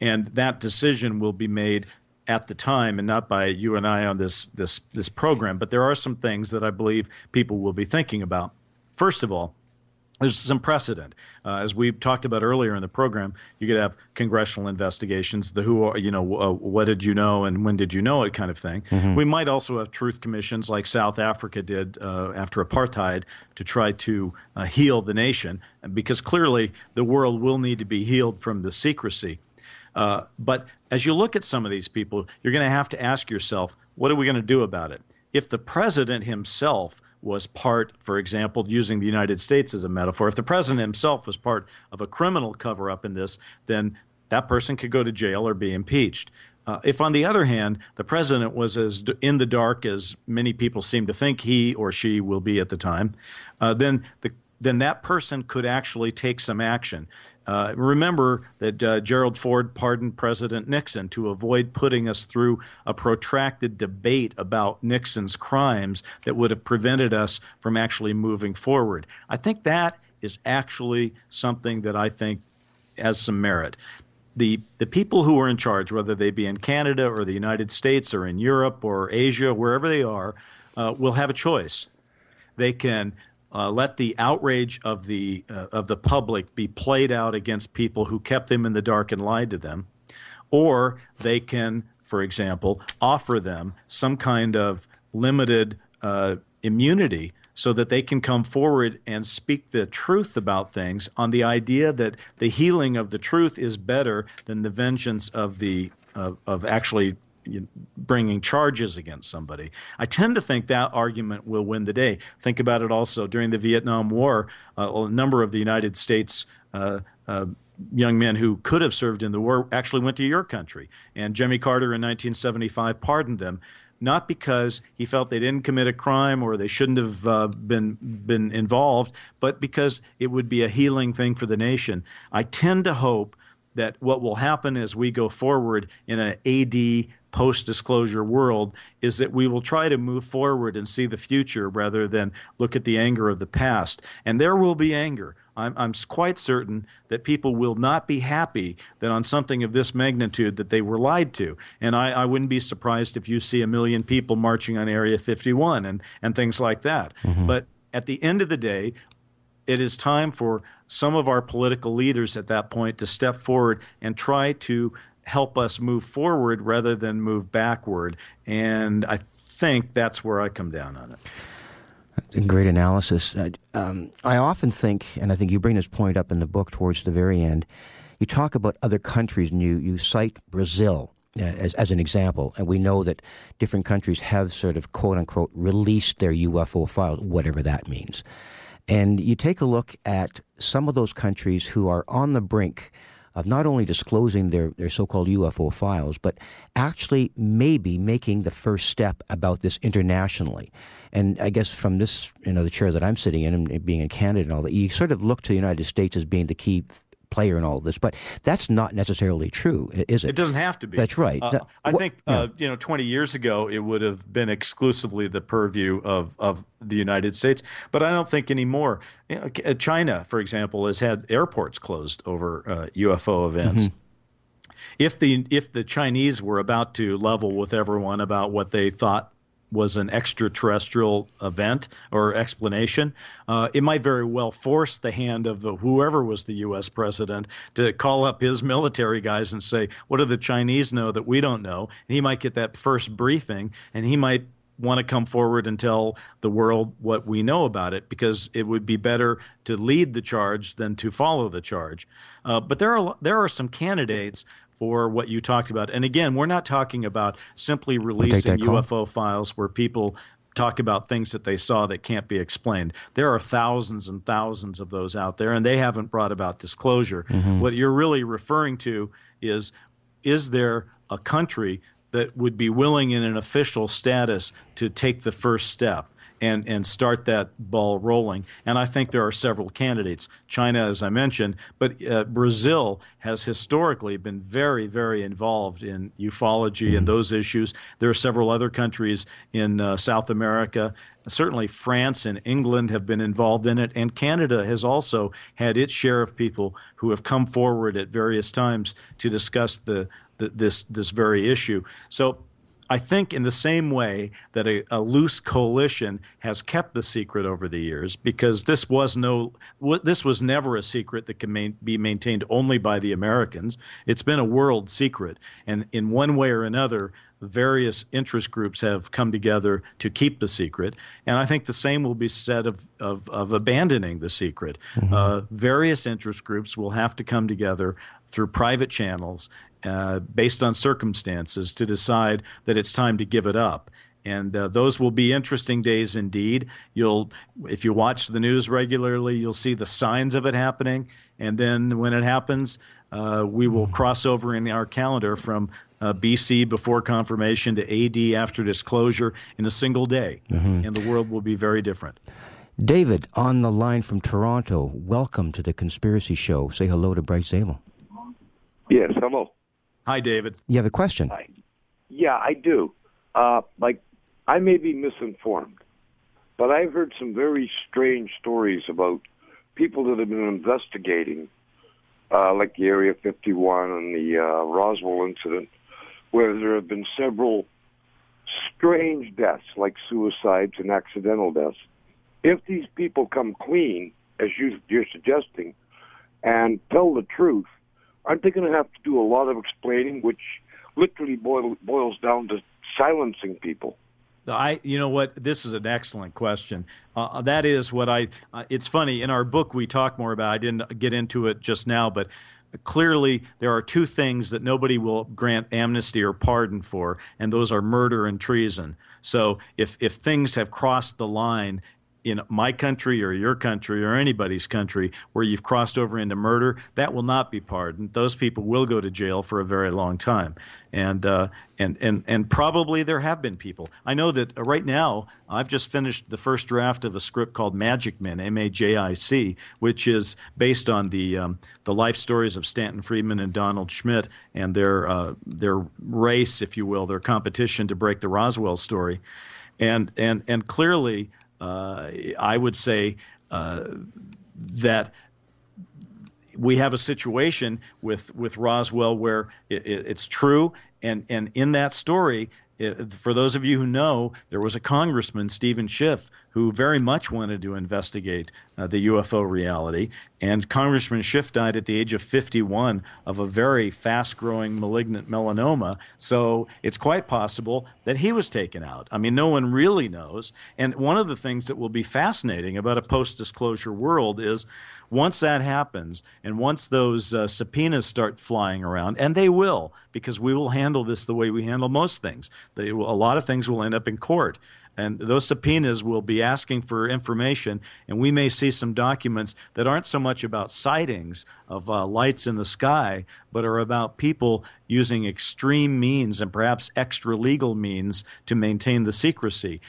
And that decision will be made at the time and not by you and I on this this this program. But there are some things that I believe people will be thinking about. First of all there's some precedent. Uh, as we talked about earlier in the program, you could have congressional investigations, the who, are, you know, uh, what did you know and when did you know it kind of thing. Mm-hmm. We might also have truth commissions like South Africa did uh, after apartheid to try to uh, heal the nation, because clearly the world will need to be healed from the secrecy. Uh, but as you look at some of these people, you're going to have to ask yourself, what are we going to do about it? If the president himself was part, for example, using the United States as a metaphor, if the president himself was part of a criminal cover up in this, then that person could go to jail or be impeached. Uh, if, on the other hand, the president was as in the dark as many people seem to think he or she will be at the time, uh, then the then that person could actually take some action. Uh, remember that uh, Gerald Ford pardoned President Nixon to avoid putting us through a protracted debate about Nixon's crimes that would have prevented us from actually moving forward. I think that is actually something that I think has some merit. The, the people who are in charge, whether they be in Canada or the United States or in Europe or Asia, wherever they are, uh, will have a choice. They can uh, let the outrage of the uh, of the public be played out against people who kept them in the dark and lied to them, or they can, for example, offer them some kind of limited uh, immunity so that they can come forward and speak the truth about things on the idea that the healing of the truth is better than the vengeance of the of, of actually bringing charges against somebody. I tend to think that argument will win the day. Think about it also during the Vietnam War, uh, a number of the United States. Uh, uh, young men who could have served in the war actually went to your country. And Jimmy Carter in 1975 pardoned them, not because he felt they didn't commit a crime or they shouldn't have uh, been been involved, but because it would be a healing thing for the nation. I tend to hope that what will happen as we go forward in an AD post disclosure world is that we will try to move forward and see the future rather than look at the anger of the past. And there will be anger. I'm, I'm quite certain that people will not be happy that on something of this magnitude that they were lied to. And I, I wouldn't be surprised if you see a million people marching on Area 51 and, and things like that. Mm-hmm. But at the end of the day, it is time for some of our political leaders at that point to step forward and try to help us move forward rather than move backward. And I think that's where I come down on it. Great analysis. Uh, um, I often think, and I think you bring this point up in the book towards the very end, you talk about other countries and you, you cite Brazil uh, as, as an example. And we know that different countries have sort of quote unquote released their UFO files, whatever that means. And you take a look at some of those countries who are on the brink of not only disclosing their, their so called UFO files, but actually maybe making the first step about this internationally. And I guess from this, you know, the chair that I'm sitting in and being in Canada and all that, you sort of look to the United States as being the key player in all of this, but that's not necessarily true, is it? It doesn't have to be. That's right. Uh, I think uh, you know, 20 years ago, it would have been exclusively the purview of of the United States, but I don't think anymore. You know, uh, China, for example, has had airports closed over uh, UFO events. Mm-hmm. If the if the Chinese were about to level with everyone about what they thought was an extraterrestrial event or explanation, uh, it might very well force the hand of the, whoever was the U.S. president to call up his military guys and say, "What do the Chinese know that we don't know?" And he might get that first briefing, and he might want to come forward and tell the world what we know about it because it would be better to lead the charge than to follow the charge. Uh, but there are there are some candidates for what you talked about. And again, we're not talking about simply releasing UFO files where people talk about things that they saw that can't be explained. There are thousands and thousands of those out there, and they haven't brought about disclosure. Mm-hmm. What you're really referring to is is there a country that would be willing in an official status to take the first step? And, and start that ball rolling. And I think there are several candidates. China, as I mentioned, but uh, Brazil has historically been very, very involved in ufology mm-hmm. and those issues. There are several other countries in uh, South America. Certainly, France and England have been involved in it, and Canada has also had its share of people who have come forward at various times to discuss the, the this this very issue. So I think in the same way that a, a, loose coalition has kept the secret over the years, because this was no, this was never a secret that can main, be maintained only by the Americans. It's been a world secret, and in one way or another, various interest groups have come together to keep the secret. And I think the same will be said of of, of abandoning the secret. Mm-hmm. Uh, various interest groups will have to come together through private channels uh, based on circumstances to decide that it's time to give it up. And uh, those will be interesting days indeed. You'll, if you watch the news regularly, you'll see the signs of it happening. And then when it happens, uh, we will cross over in our calendar from uh, BC before confirmation to AD after disclosure in a single day. Mm-hmm. And the world will be very different. David, on the line from Toronto, welcome to the Conspiracy Show. Say hello to Bryce Zabel. Yes, hello. Hi, David. You have a question? Hi. Yeah, I do. Uh, like, I may be misinformed, but I've heard some very strange stories about people that have been investigating, uh, like the Area 51 and the uh, Roswell incident, where there have been several strange deaths, like suicides and accidental deaths. If these people come clean, as you, you're suggesting, and tell the truth, aren't they going to have to do a lot of explaining, which literally boil, boils down to silencing people? I, you know what? This is an excellent question. Uh, that is what I. Uh, it's funny in our book we talk more about. I didn't get into it just now, but clearly there are two things that nobody will grant amnesty or pardon for, and those are murder and treason. So if if things have crossed the line in my country or your country or anybody's country where you've crossed over into murder, that will not be pardoned. Those people will go to jail for a very long time, and uh, and and and probably there have been people. I know that right now I've just finished the first draft of a script called Majic Men, M-A-J-I-C, which is based on the um, the life stories of Stanton Friedman and Donald Schmitt and their uh, their race, if you will, their competition to break the Roswell story, and and and clearly uh, I would say uh, that we have a situation with with Roswell where it, it, it's true, and and in that story, it, for those of you who know, there was a congressman, Steven Schiff, who very much wanted to investigate uh, the UFO reality. And Congressman Schiff died at the age of 51 of a very fast growing malignant melanoma. So it's quite possible that he was taken out. I mean, no one really knows. And one of the things that will be fascinating about a post disclosure world is once that happens, and once those uh, subpoenas start flying around, and they will, because we will handle this the way we handle most things, they, a lot of things will end up in court. And those subpoenas will be asking for information, and we may see some documents that aren't so much about sightings of uh, lights in the sky, but are about people using extreme means and perhaps extra legal means to maintain the secrecy.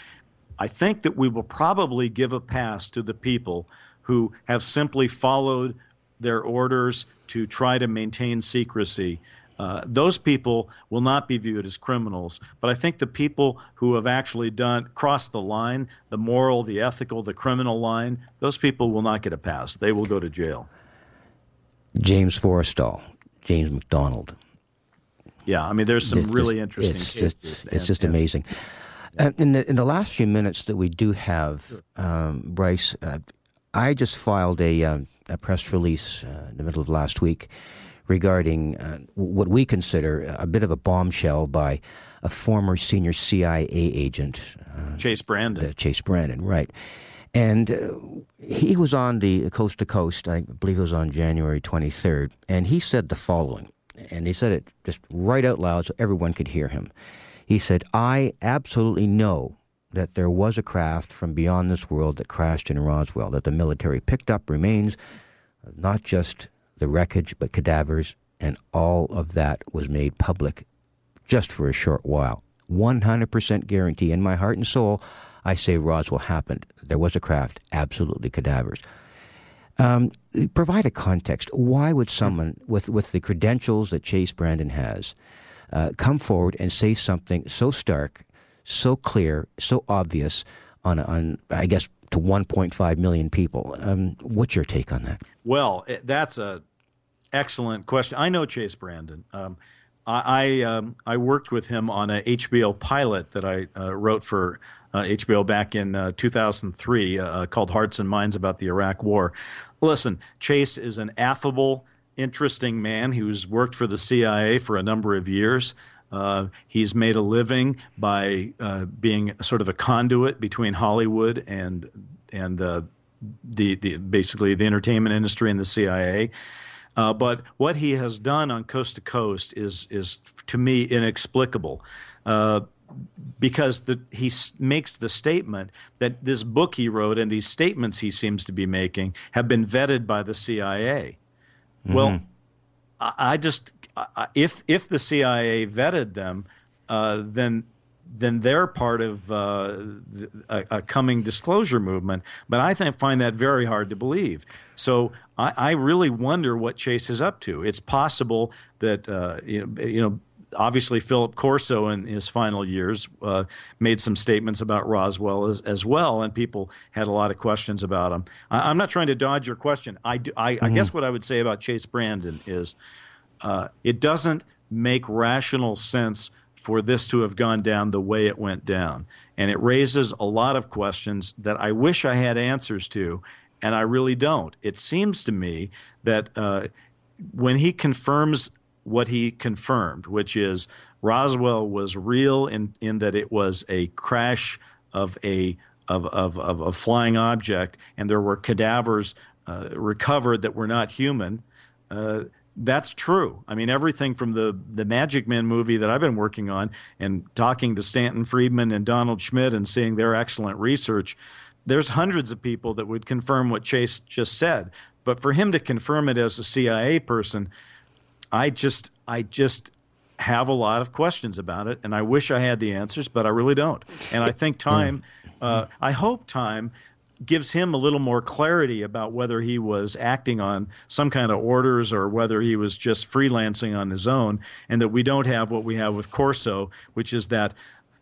I think that we will probably give a pass to the people who have simply followed their orders to try to maintain secrecy. Uh, those people will not be viewed as criminals. But I think the people who have actually done crossed the line, the moral, the ethical, the criminal line, those people will not get a pass. They will go to jail. James Forrestal, James McDonald. Yeah, I mean, there's some it's really just, interesting. It's just, it's just and, amazing. Uh, in the in the last few minutes that we do have, um, Bryce, uh, I just filed a, uh, a press release uh, in the middle of last week regarding uh, what we consider a bit of a bombshell by a former senior CIA agent, uh, Chase Brandon. Chase Brandon, right. And uh, he was on the coast to coast, I believe it was on January 23rd, and he said the following, and he said it just right out loud so everyone could hear him. He said, I absolutely know that there was a craft from beyond this world that crashed in Roswell, that the military picked up remains, not just the wreckage, but cadavers, and all of that was made public just for a short while. 100% guarantee in my heart and soul, I say Roswell happened. There was a craft, absolutely cadavers. Um, provide a context. Why would someone with, with the credentials that Chase Brandon has uh, come forward and say something so stark, so clear, so obvious on, on I guess, to 1.5 million people? Um, what's your take on that? Well, that's a excellent question. I know Chase Brandon. Um, I I, um, I, worked with him on a HBO pilot that I uh, wrote for uh, HBO back in uh, 2003 uh, called Hearts and Minds about the Iraq War. Listen, Chase is an affable, interesting man who's worked for the CIA for a number of years. Uh, he's made a living by uh, being sort of a conduit between Hollywood and and uh, the, the basically the entertainment industry and the CIA. Uh, but what he has done on Coast to Coast is is to me inexplicable. Uh, because the, he makes the statement that this book he wrote and these statements he seems to be making have been vetted by the CIA. Mm-hmm. Well, I, I just if if the CIA vetted them, uh, then then they're part of uh, a, a, coming disclosure movement. But I think, find that very hard to believe. So I, I, really wonder what Chase is up to. It's possible that uh, you know, you know obviously Philip Corso in his final years uh, made some statements about Roswell as, as, well, and people had a lot of questions about him. I, am not trying to dodge your question. I, do, I, mm-hmm. I, guess what I would say about Chase Brandon is uh, it doesn't make rational sense for this to have gone down the way it went down. And it raises a lot of questions that I wish I had answers to, and I really don't. It seems to me that uh, when he confirms what he confirmed, which is Roswell was real in, in that it was a crash of a of, of, of a flying object, and there were cadavers uh, recovered that were not human. Uh, that's true. I mean, everything from the the Majic Men movie that I've been working on and talking to Stanton Friedman and Donald Schmitt, and seeing their excellent research, there's hundreds of people that would confirm what Chase just said. But for him to confirm it as a CIA person, I just I just have a lot of questions about it, and I wish I had the answers, but I really don't. And I think time, uh, I hope time gives him a little more clarity about whether he was acting on some kind of orders or whether he was just freelancing on his own, and that we don't have what we have with Corso, which is that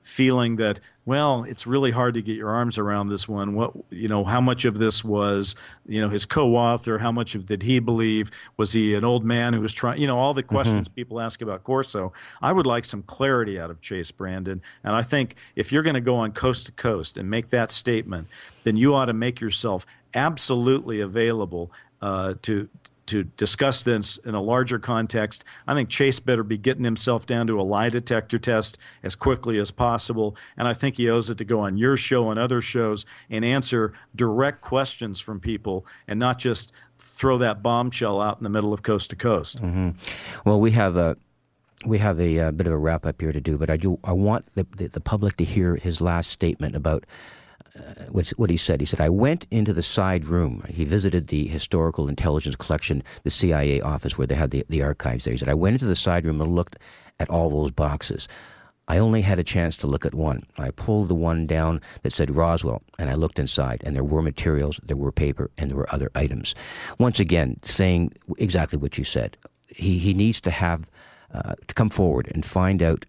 feeling that well it's really hard to get your arms around this one what you know how much of this was you know his co-author how much of did he believe was he an old man who was trying you know all the mm-hmm. questions mm-hmm. people ask about corso i would like some clarity out of chase brandon and i think if you're going to go on coast to coast and make that statement then you ought to make yourself absolutely available uh, to to discuss this in a larger context. I think Chase better be getting himself down to a lie detector test as quickly as possible. And I think he owes it to go on your show and other shows and answer direct questions from people and not just throw that bombshell out in the middle of coast to coast. Mm-hmm. Well, we have a we have a, a, uh, bit of a wrap up here to do, but I do I want the, the, the public to hear his last statement about what he said. He said, I went into the side room. He visited the Historical Intelligence Collection, the CIA office where they had the, the archives there. He said, I went into the side room and looked at all those boxes. I only had a chance to look at one. I pulled the one down that said Roswell, and I looked inside, and there were materials, there were paper, and there were other items. Once again, saying exactly what you said. He, he needs to have uh, to come forward and find out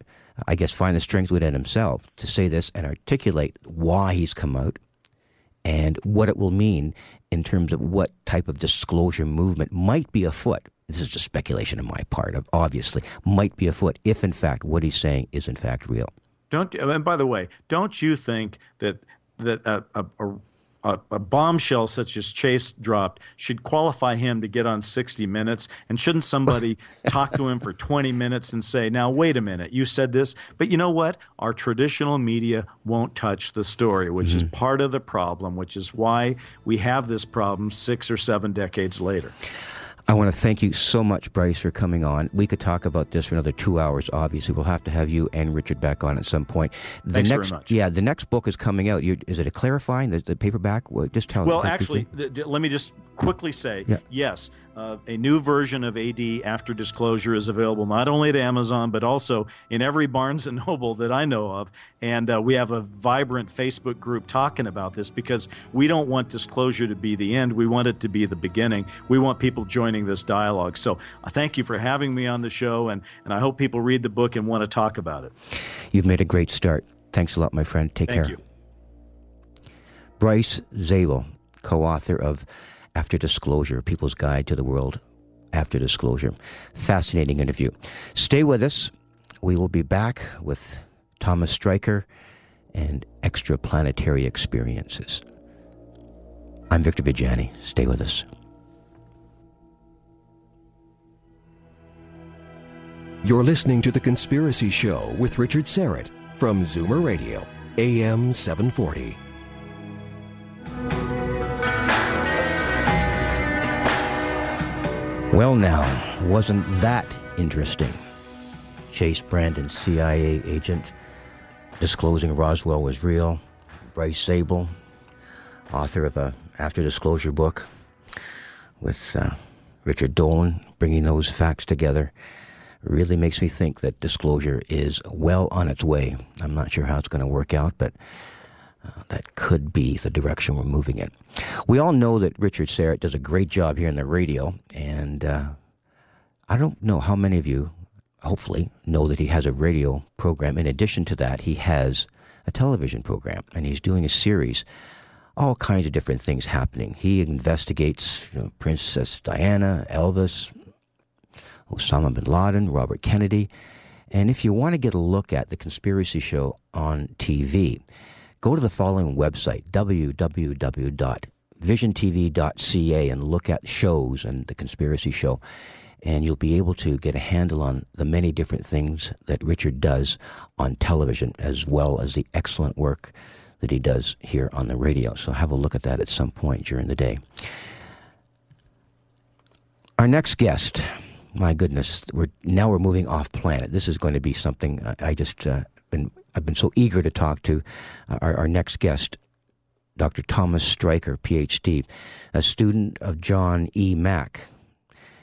I guess, find the strength within himself to say this and articulate why he's come out and what it will mean in terms of what type of disclosure movement might be afoot. This is just speculation on my part, obviously, might be afoot if, in fact, what he's saying is, in fact, real. Don't, and by the way, don't you think that, that a, a, a, a, bombshell such as Chase dropped should qualify him to get on 60 Minutes? And shouldn't somebody talk to him for 20 minutes and say, now, wait a minute, you said this, but you know what? Our traditional media won't touch the story, which mm-hmm. is part of the problem, which is why we have this problem six or seven decades later. I want to thank you so much, Bryce, for coming on. We could talk about this for another two hours. Obviously, we'll have to have you and Richard back on at some point. The Thanks next, very much. Yeah, the next book is coming out. You, is it a clarifying the, the paperback? Well, just tell. Well, actually, th- let me just quickly say yeah. yes. Uh, a new version of AD After Disclosure is available not only at Amazon but also in every Barnes and Noble that I know of. And uh, we have a vibrant Facebook group talking about this because we don't want disclosure to be the end. We want it to be the beginning. We want people joining this dialogue. So uh, thank you for having me on the show, and, and I hope people read the book and want to talk about it. You've made a great start. Thanks a lot, my friend. Take thank care. You. Bryce Zabel, co author of after Disclosure, People's Guide to the World After Disclosure. Fascinating interview. Stay with us. We will be back with Thomas Streicher and extraplanetary experiences. I'm Victor Viggiani. Stay with us. You're listening to The Conspiracy Show with Richard Syrett from Zoomer Radio, AM 740. Well, now, wasn't that interesting? Chase Brandon, CIA agent, disclosing Roswell was real. Bryce Zabel, author of a after disclosure book, with uh, Richard Dolan, bringing those facts together, really makes me think that disclosure is well on its way. I'm not sure how it's going to work out, but uh, that could be the direction we're moving in. We all know that Richard Syrett does a great job here in the radio, and uh, I don't know how many of you, hopefully, know that he has a radio program. In addition to that, he has a television program, and he's doing a series. All kinds of different things happening. He investigates you know, Princess Diana, Elvis, Osama bin Laden, Robert Kennedy. And if you want to get a look at the conspiracy show on TV, go to the following website, www.visiontv.ca, and look at shows and the conspiracy show. And you'll be able to get a handle on the many different things that Richard does on television, as well as the excellent work that he does here on the radio. So have a look at that at some point during the day. Our next guest, my goodness, we're now we're moving off planet. This is going to be something I, I just uh, been I've been so eager to talk to uh, our, our next guest, Dr. Thomas Streicher, PhD, a student of John E. Mack.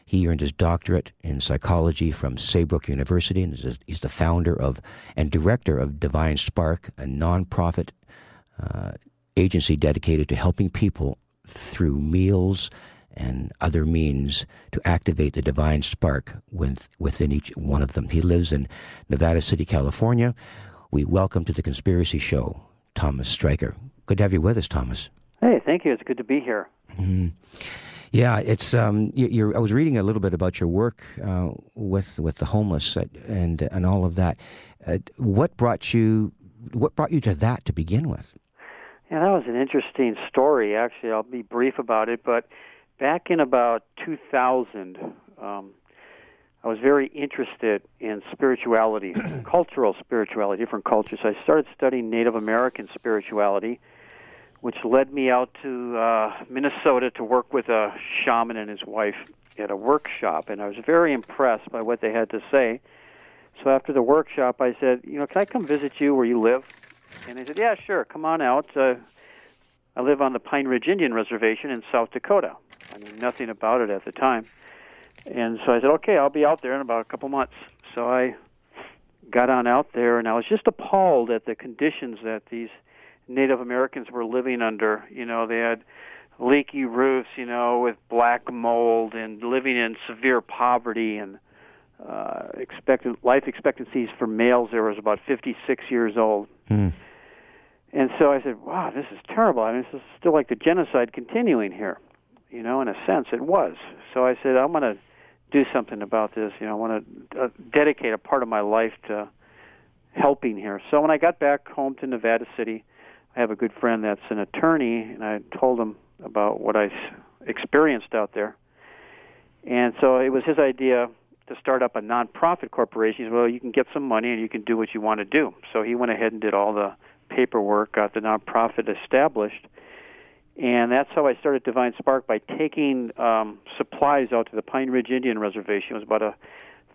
He earned his doctorate in psychology from Saybrook University, and he's the founder of and director of Divine Spark, a nonprofit uh, agency dedicated to helping people through meals and other means to activate the divine spark within each one of them. He lives in Nevada City, California. We welcome to the Conspiracy Show Thomas Streicher. Good to have you with us, Thomas. Hey, thank you. It's good to be here. Mm-hmm. Yeah, it's. Um, I was reading a little bit about your work uh, with with the homeless and and all of that. Uh, what brought you? What brought you to that to begin with? Yeah, that was an interesting story. Actually, I'll be brief about it, but back in about 2000, um, I was very interested in spirituality, cultural spirituality, different cultures. I started studying Native American spirituality, which led me out to uh, Minnesota to work with a shaman and his wife at a workshop, and I was very impressed by what they had to say. So after the workshop, I said, you know, can I come visit you where you live? And they said, yeah, sure, come on out. Uh, I live on the Pine Ridge Indian Reservation in South Dakota. I knew nothing about it at the time. And so I said, okay, I'll be out there in about a couple months. So I got on out there, and I was just appalled at the conditions that these Native Americans were living under. You know, they had leaky roofs, you know, with black mold, and living in severe poverty, and uh, expectant life expectancies for males there was about 56 years old. Mm. And so I said, "Wow, this is terrible. I mean, this is still like the genocide continuing here." You know, in a sense, it was. So I said, "I'm going to do something about this. You know, I want to uh, dedicate a part of my life to helping here." So when I got back home to Nevada City, I have a good friend that's an attorney, and I told him about what I experienced out there. And so it was his idea to start up a nonprofit corporation. He said, well, you can get some money and you can do what you want to do. So he went ahead and did all the paperwork, got the nonprofit established. And that's how I started Divine Spark by taking um, supplies out to the Pine Ridge Indian Reservation. It was about a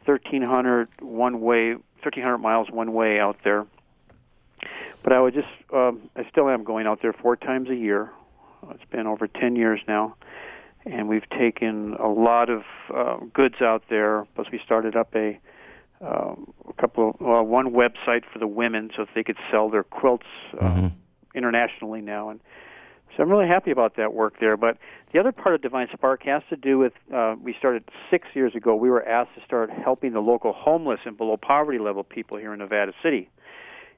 1,300 one way, 1,300 miles one way out there. But I would just, um, I still am going out there four times a year. It's been over 10 years now and we've taken a lot of uh, goods out there. Plus, we started up a um, a couple of well, one website for the women so that they could sell their quilts uh, mm-hmm. internationally now, and so I'm really happy about that work there. But the other part of Divine Spark has to do with uh, we started six years ago. We were asked to start helping the local homeless and below poverty level people here in Nevada City.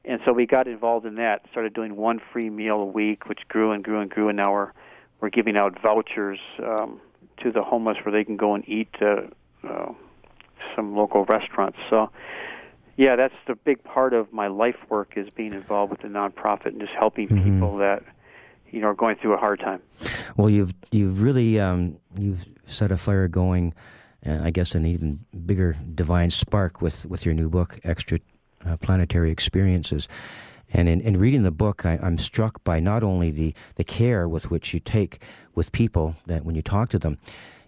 And so we got involved in that, started doing one free meal a week, which grew and grew and grew, and now we're we're giving out vouchers um, to the homeless where they can go and eat uh, uh, some local restaurants. So, yeah, that's the big part of my life work is being involved with the nonprofit and just helping mm-hmm. people that you know are going through a hard time. Well, you've you've really um, you've set a fire going. Uh, I guess an even bigger divine spark with, with your new book, Extra uh, Planetary Experiences. And in, in reading the book, I, am struck by not only the, the care with which you take with people that when you talk to them,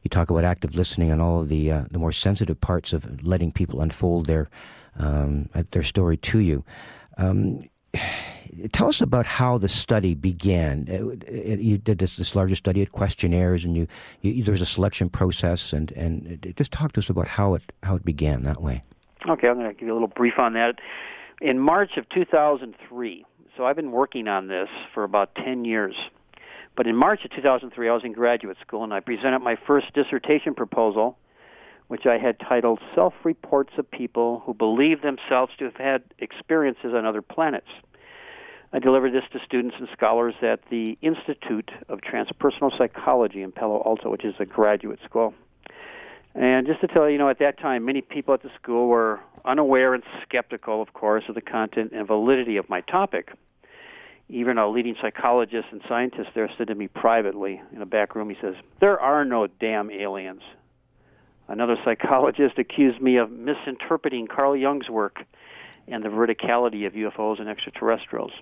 you talk about active listening and all of the uh, the more sensitive parts of letting people unfold their um, their story to you. Um, tell us about how the study began. Uh, you did this, this larger study at questionnaires, and you, you, there was a selection process, and, and just talk to us about how it how it began that way. Okay, I'm going to give you a little brief on that in March of 2003, so I've been working on this for about 10 years. But in March of 2003, I was in graduate school and I presented my first dissertation proposal, which I had titled Self Reports of People Who Believe Themselves to Have Had Experiences on Other Planets. I delivered this to students and scholars at the Institute of Transpersonal Psychology in Palo Alto, which is a graduate school. And just to tell you, you know, at that time, many people at the school were unaware and skeptical, of course, of the content and validity of my topic. Even a leading psychologist and scientist there said to me privately in a back room, he says, There are no damn aliens. Another psychologist accused me of misinterpreting Carl Jung's work and the verticality of UFOs and extraterrestrials.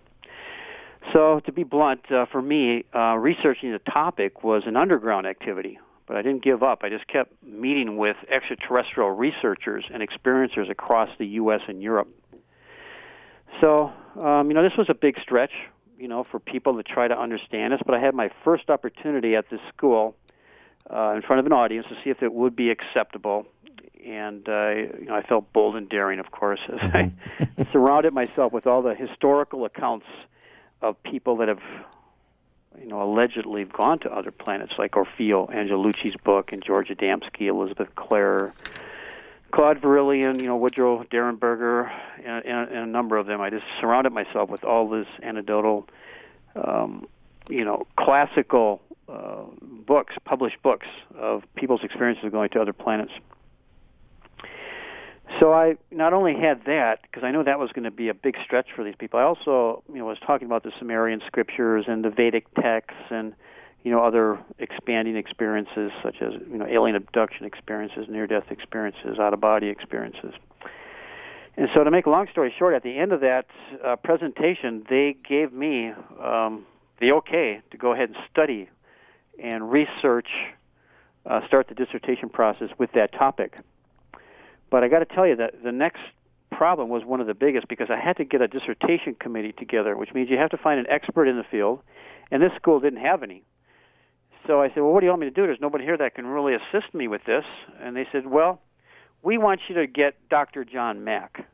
So, to be blunt, uh, for me, uh, researching the topic was an underground activity but I didn't give up. I just kept meeting with extraterrestrial researchers and experiencers across the U.S. and Europe. So, um, you know, this was a big stretch, you know, for people to try to understand us. But I had my first opportunity at this school uh, in front of an audience to see if it would be acceptable. And uh, you know, I felt bold and daring, of course, as I mm-hmm. surrounded myself with all the historical accounts of people that have you know, allegedly gone to other planets, like Orfeo Angelucci's book and George Adamski, Elizabeth Klarer, Claude Vorilhon, you know, Woodrow Derenberger, and, and, and, a number of them. I just surrounded myself with all this anecdotal, um, you know, classical uh, books, published books of people's experiences of going to other planets. So I not only had that because I know that was going to be a big stretch for these people. I also, you know, was talking about the Sumerian scriptures and the Vedic texts and you know other expanding experiences such as you know alien abduction experiences, near-death experiences, out-of-body experiences. And so, to make a long story short, at the end of that uh, presentation, they gave me um, the okay to go ahead and study and research, uh, start the dissertation process with that topic. But I got to tell you that the next problem was one of the biggest because I had to get a dissertation committee together, which means you have to find an expert in the field, and this school didn't have any. So I said, "Well, what do you want me to do? There's nobody here that can really assist me with this." And they said, "Well, we want you to get Dr. John Mack."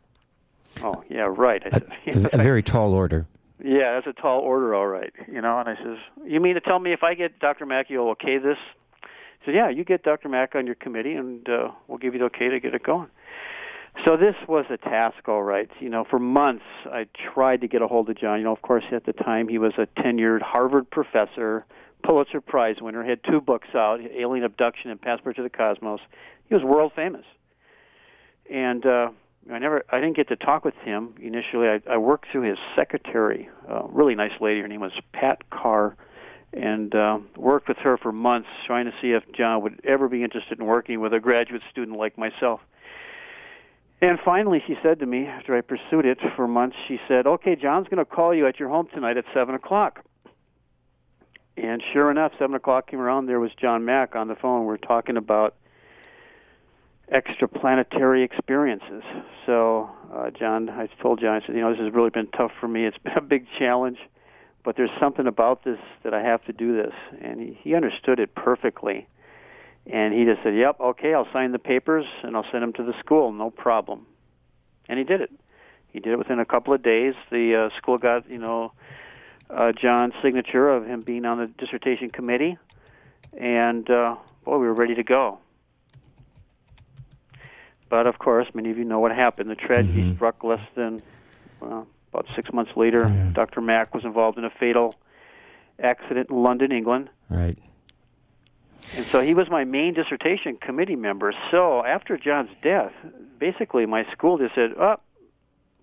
Oh, yeah, right. I said, a, a very tall order. Yeah, that's a tall order, all right. You know, and I says, "You mean to tell me if I get Dr. Mack, you'll okay this?" He said, "Yeah, you get Dr. Mack on your committee, and uh, we'll give you the okay to get it going." So this was a task, all right. You know, for months I tried to get a hold of John. You know, of course, at the time he was a tenured Harvard professor, Pulitzer Prize winner, had two books out, Alien Abduction and Passport to the Cosmos. He was world famous. And uh, I never, I didn't get to talk with him initially. I, I worked through his secretary, uh, really nice lady. Her name was Pat Carr, and uh, worked with her for months, trying to see if John would ever be interested in working with a graduate student like myself. And finally, she said to me, after I pursued it for months, she said, "Okay, John's going to call you at your home tonight at seven o'clock." And sure enough, seven o'clock came around. There was John Mack on the phone. We we're talking about extraplanetary experiences. So, uh, John, I told John, I said, you know, this has really been tough for me. It's been a big challenge, but there's something about this that I have to do this. And he, he understood it perfectly. And he just said, yep, okay, I'll sign the papers and I'll send them to the school, no problem. And he did it. He did it within a couple of days. The uh, school got, you know, uh, John's signature of him being on the dissertation committee, and uh, boy, we were ready to go. But of course, many of you know what happened. The tragedy mm-hmm. struck less than well, about six months later. Yeah. Dr. Mack was involved in a fatal accident in London, England. Right. And so he was my main dissertation committee member. So after John's death, basically my school just said, "Oh,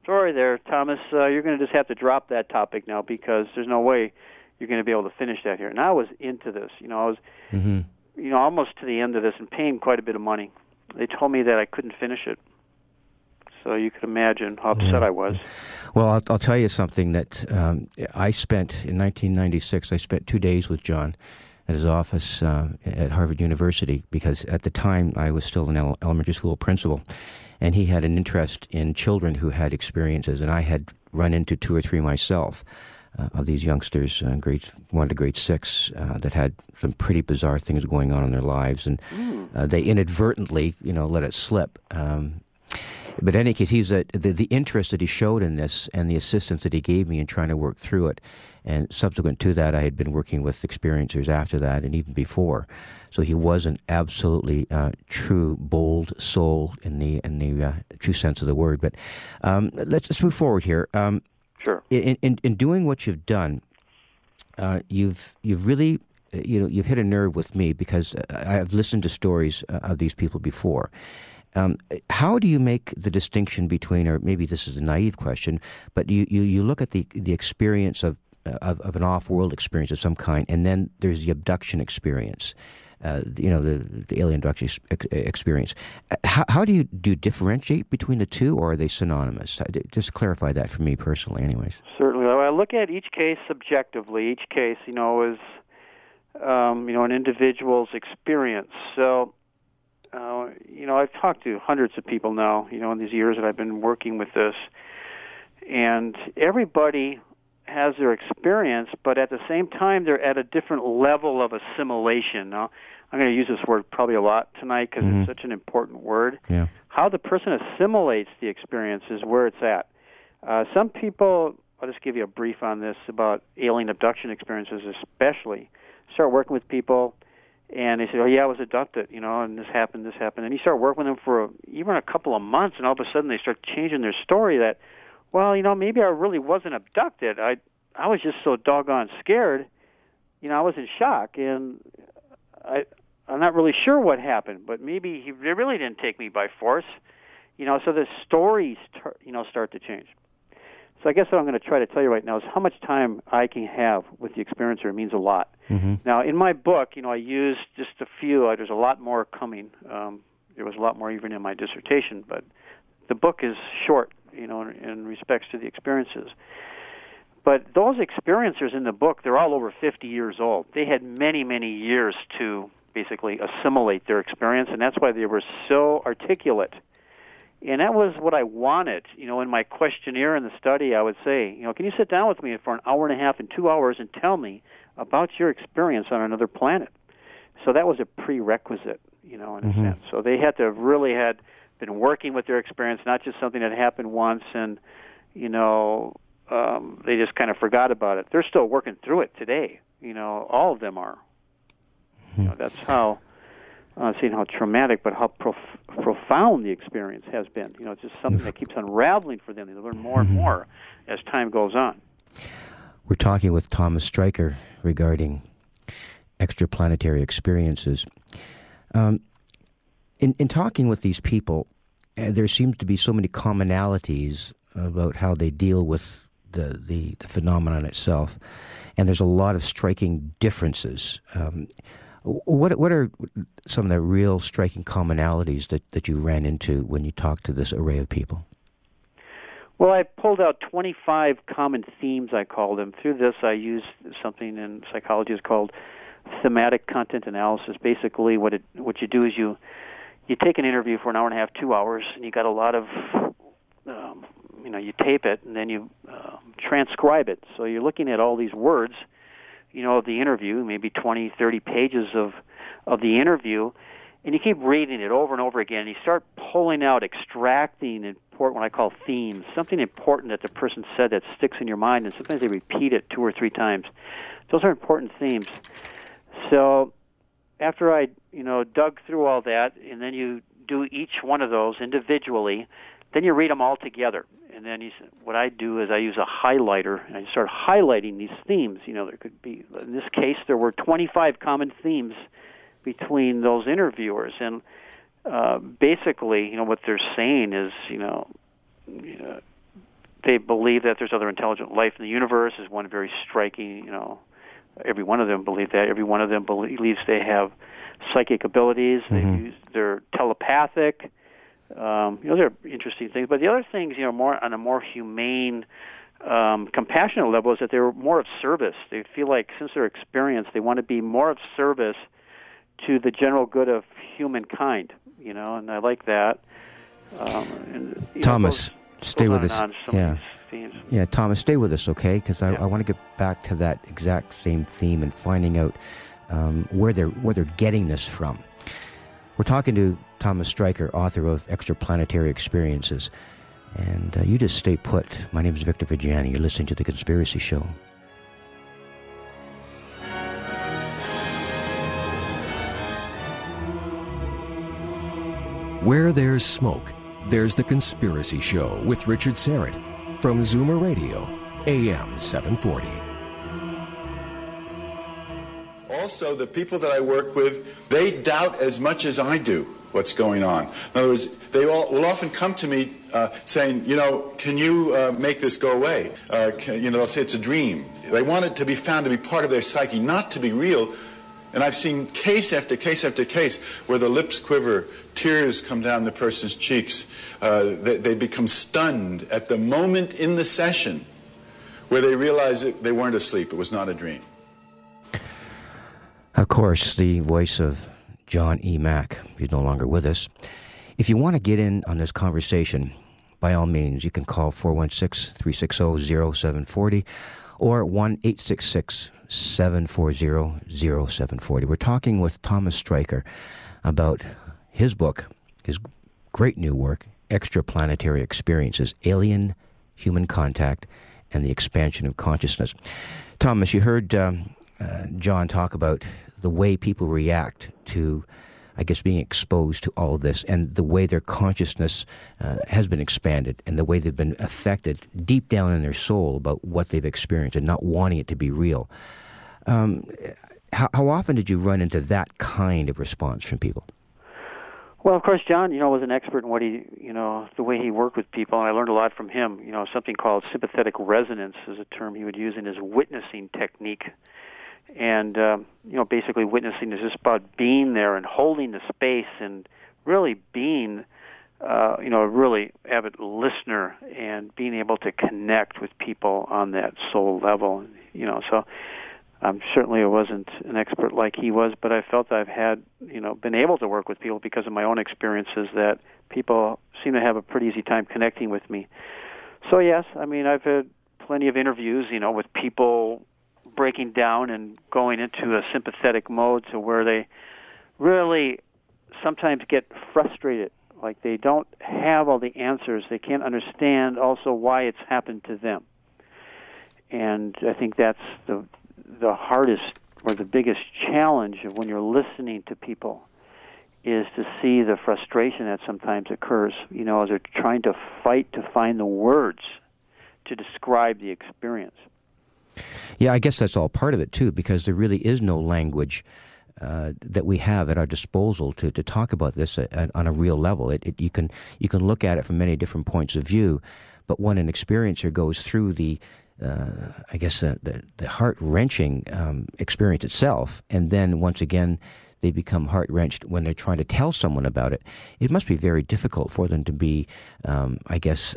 sorry there, Thomas. Uh, you're going to just have to drop that topic now because there's no way you're going to be able to finish that here." And I was into this. You know, I was, mm-hmm. you know, almost to the end of this and paying quite a bit of money they told me that I couldn't finish it. So you could imagine how upset yeah. I was. Well, I'll, I'll, tell you something that um, I spent in 1996. I spent two days with John at his office uh, at Harvard University because at the time I was still an elementary school principal, and he had an interest in children who had experiences, and I had run into two or three myself uh, of these youngsters, uh, grade one to grade six, uh, that had some pretty bizarre things going on in their lives, and mm. they inadvertently, you know, let it slip. Um, but in any case, he's a, the, the interest that he showed in this and the assistance that he gave me in trying to work through it. And subsequent to that, I had been working with experiencers after that and even before. So he was an absolutely uh, true, bold soul in the in the uh, true sense of the word. But um, let's, let's move forward here. Um, Sure. In, in, in doing what you've done, uh, you've you've really you know you've hit a nerve with me because uh, I've listened to stories uh, of these people before. Um, how do you make the distinction between, or maybe this is a naive question, but you, you, you look at the the experience of, of, of an off world experience of some kind, and then there's the abduction experience uh, you know, the, the alien abduction experience. Uh, how, how, do you do you differentiate between the two, or are they synonymous? Just clarify that for me personally, anyways. Certainly, I look at each case subjectively. Each case, you know, is um, you know an individual's experience. So, uh, you know, I've talked to hundreds of people now. You know, in these years that I've been working with this, and everybody has their experience, but at the same time, they're at a different level of assimilation. Now, I'm going to use this word probably a lot tonight because mm-hmm. it's such an important word. Yeah. How the person assimilates the experience is where it's at. Uh, some people, I'll just give you a brief on this about alien abduction experiences, especially. Start working with people, and they say, "Oh yeah, I was abducted," you know, and this happened, this happened, and you start working with them for a, even a couple of months, and all of a sudden they start changing their story. That, well, you know, maybe I really wasn't abducted. I I was just so doggone scared. You know, I was in shock, and I I'm not really sure what happened, but maybe he really didn't take me by force. You know, so the stories, you know, start to change. So I guess what I'm going to try to tell you right now is how much time I can have with the experiencer it means a lot. Mm-hmm. Now, in my book, you know, I used just a few. Uh, there's a lot more coming. Um, there was a lot more even in my dissertation, but the book is short, you know, in, in respects to the experiences. But those experiencers in the book, they're all over 50 years old. They had many, many years to basically assimilate their experience, and that's why they were so articulate. And that was what I wanted. You know, in my questionnaire in the study, I would say, you know, can you sit down with me for an hour and a half and two hours and tell me about your experience on another planet? So that was a prerequisite, you know, in mm-hmm. a sense. So they had to have really had been working with their experience, not just something that happened once and, you know, um, they just kind of forgot about it. They're still working through it today. You know, all of them are. You know, that's how uh, seeing how traumatic, but how prof- profound the experience has been. You know, it's just something that keeps unraveling for them. They learn more and mm-hmm. more as time goes on. We're talking with Thomas Streicher regarding extraplanetary experiences. Um, in, in talking with these people, there seems to be so many commonalities about how they deal with the, the, the phenomenon itself, and there's a lot of striking differences. Um, what what are some of the real striking commonalities that, that you ran into when you talked to this array of people? Well, I pulled out 25 common themes, I call them. Through this, I use something in psychology is called thematic content analysis. Basically, what it what you do is you you take an interview for an hour and a half, two hours, and you got a lot of um, you know you tape it and then you uh, transcribe it. So you're looking at all these words, you know, of the interview, maybe 20, 30 pages of of the interview, and you keep reading it over and over again. And you start pulling out, extracting important, what I call themes, something important that the person said that sticks in your mind, and sometimes they repeat it two or three times. Those are important themes. So after I, you know, dug through all that, and then you do each one of those individually, then you read them all together. And then you, what I do is I use a highlighter and I start highlighting these themes. You know, there could be, in this case, there were 25 common themes between those interviewers. And uh, basically, you know, what they're saying is, you know, you know, they believe that there's other intelligent life in the universe is one very striking, you know, every one of them believe that. Every one of them believes they have psychic abilities. Mm-hmm. They they're telepathic. Um, you know, they're interesting things. But the other things, you know, more on a more humane, um, compassionate level, is that they're more of service. They feel like since they're experienced, they want to be more of service to the general good of humankind. You know, and I like that. Um, and, Thomas, know, stay with us. Yeah. Yeah, Thomas, stay with us, okay? Because I, yeah. I want to get back to that exact same theme and finding out um, where they're where they're getting this from. We're talking to Thomas Streicher, author of Extraplanetary Experiences. And uh, you just stay put. My name is Victor Viggiani. You're listening to The Conspiracy Show. Where there's smoke, there's The Conspiracy Show with Richard Syrett from Zoomer Radio, AM 740. Also, the people that I work with, they doubt as much as I do what's going on. In other words, they all, will often come to me uh, saying, you know, can you uh, make this go away? Uh, can, you know, they'll say it's a dream. They want it to be found to be part of their psyche, not to be real. And I've seen case after case after case where the lips quiver, tears come down the person's cheeks. Uh, they, they become stunned at the moment in the session where they realize that they weren't asleep. It was not a dream. Of course, the voice of John E. Mack. He's no longer with us. If you want to get in on this conversation, by all means, you can call 416 360 0740 or 1 866 740 0740. We're talking with Thomas Streicher about his book, his great new work, Extraplanetary Experiences Alien Human Contact and the Expansion of Consciousness. Thomas, you heard um, uh, John talk about the way people react to, I guess, being exposed to all of this and the way their consciousness uh, has been expanded and the way they've been affected deep down in their soul about what they've experienced and not wanting it to be real. Um, how, how often did you run into that kind of response from people? Well, of course, John, you know, was an expert in what he, you know, the way he worked with people, and I learned a lot from him. You know, something called sympathetic resonance is a term he would use in his witnessing technique and um, you know basically witnessing is just about being there and holding the space and really being uh, you know a really avid listener and being able to connect with people on that soul level you know so um, certainly I wasn't an expert like he was, but I felt I've had, you know, been able to work with people because of my own experiences that people seem to have a pretty easy time connecting with me. So yes, I mean I've had plenty of interviews, you know, with people breaking down and going into a sympathetic mode to where they really sometimes get frustrated. Like they don't have all the answers. They can't understand also why it's happened to them. And i think that's the the hardest or the biggest challenge of when you're listening to people is to see the frustration that sometimes occurs you know as they're trying to fight to find the words to describe the experience yeah, I guess that's all part of it too, because there really is no language uh, that we have at our disposal to, to talk about this at, on a real level. It, it, you can you can look at it from many different points of view, but when an experiencer goes through the uh, I guess the, the, the heart wrenching um, experience itself, and then once again they become heart wrenched when they're trying to tell someone about it. It must be very difficult for them to be, um, I guess,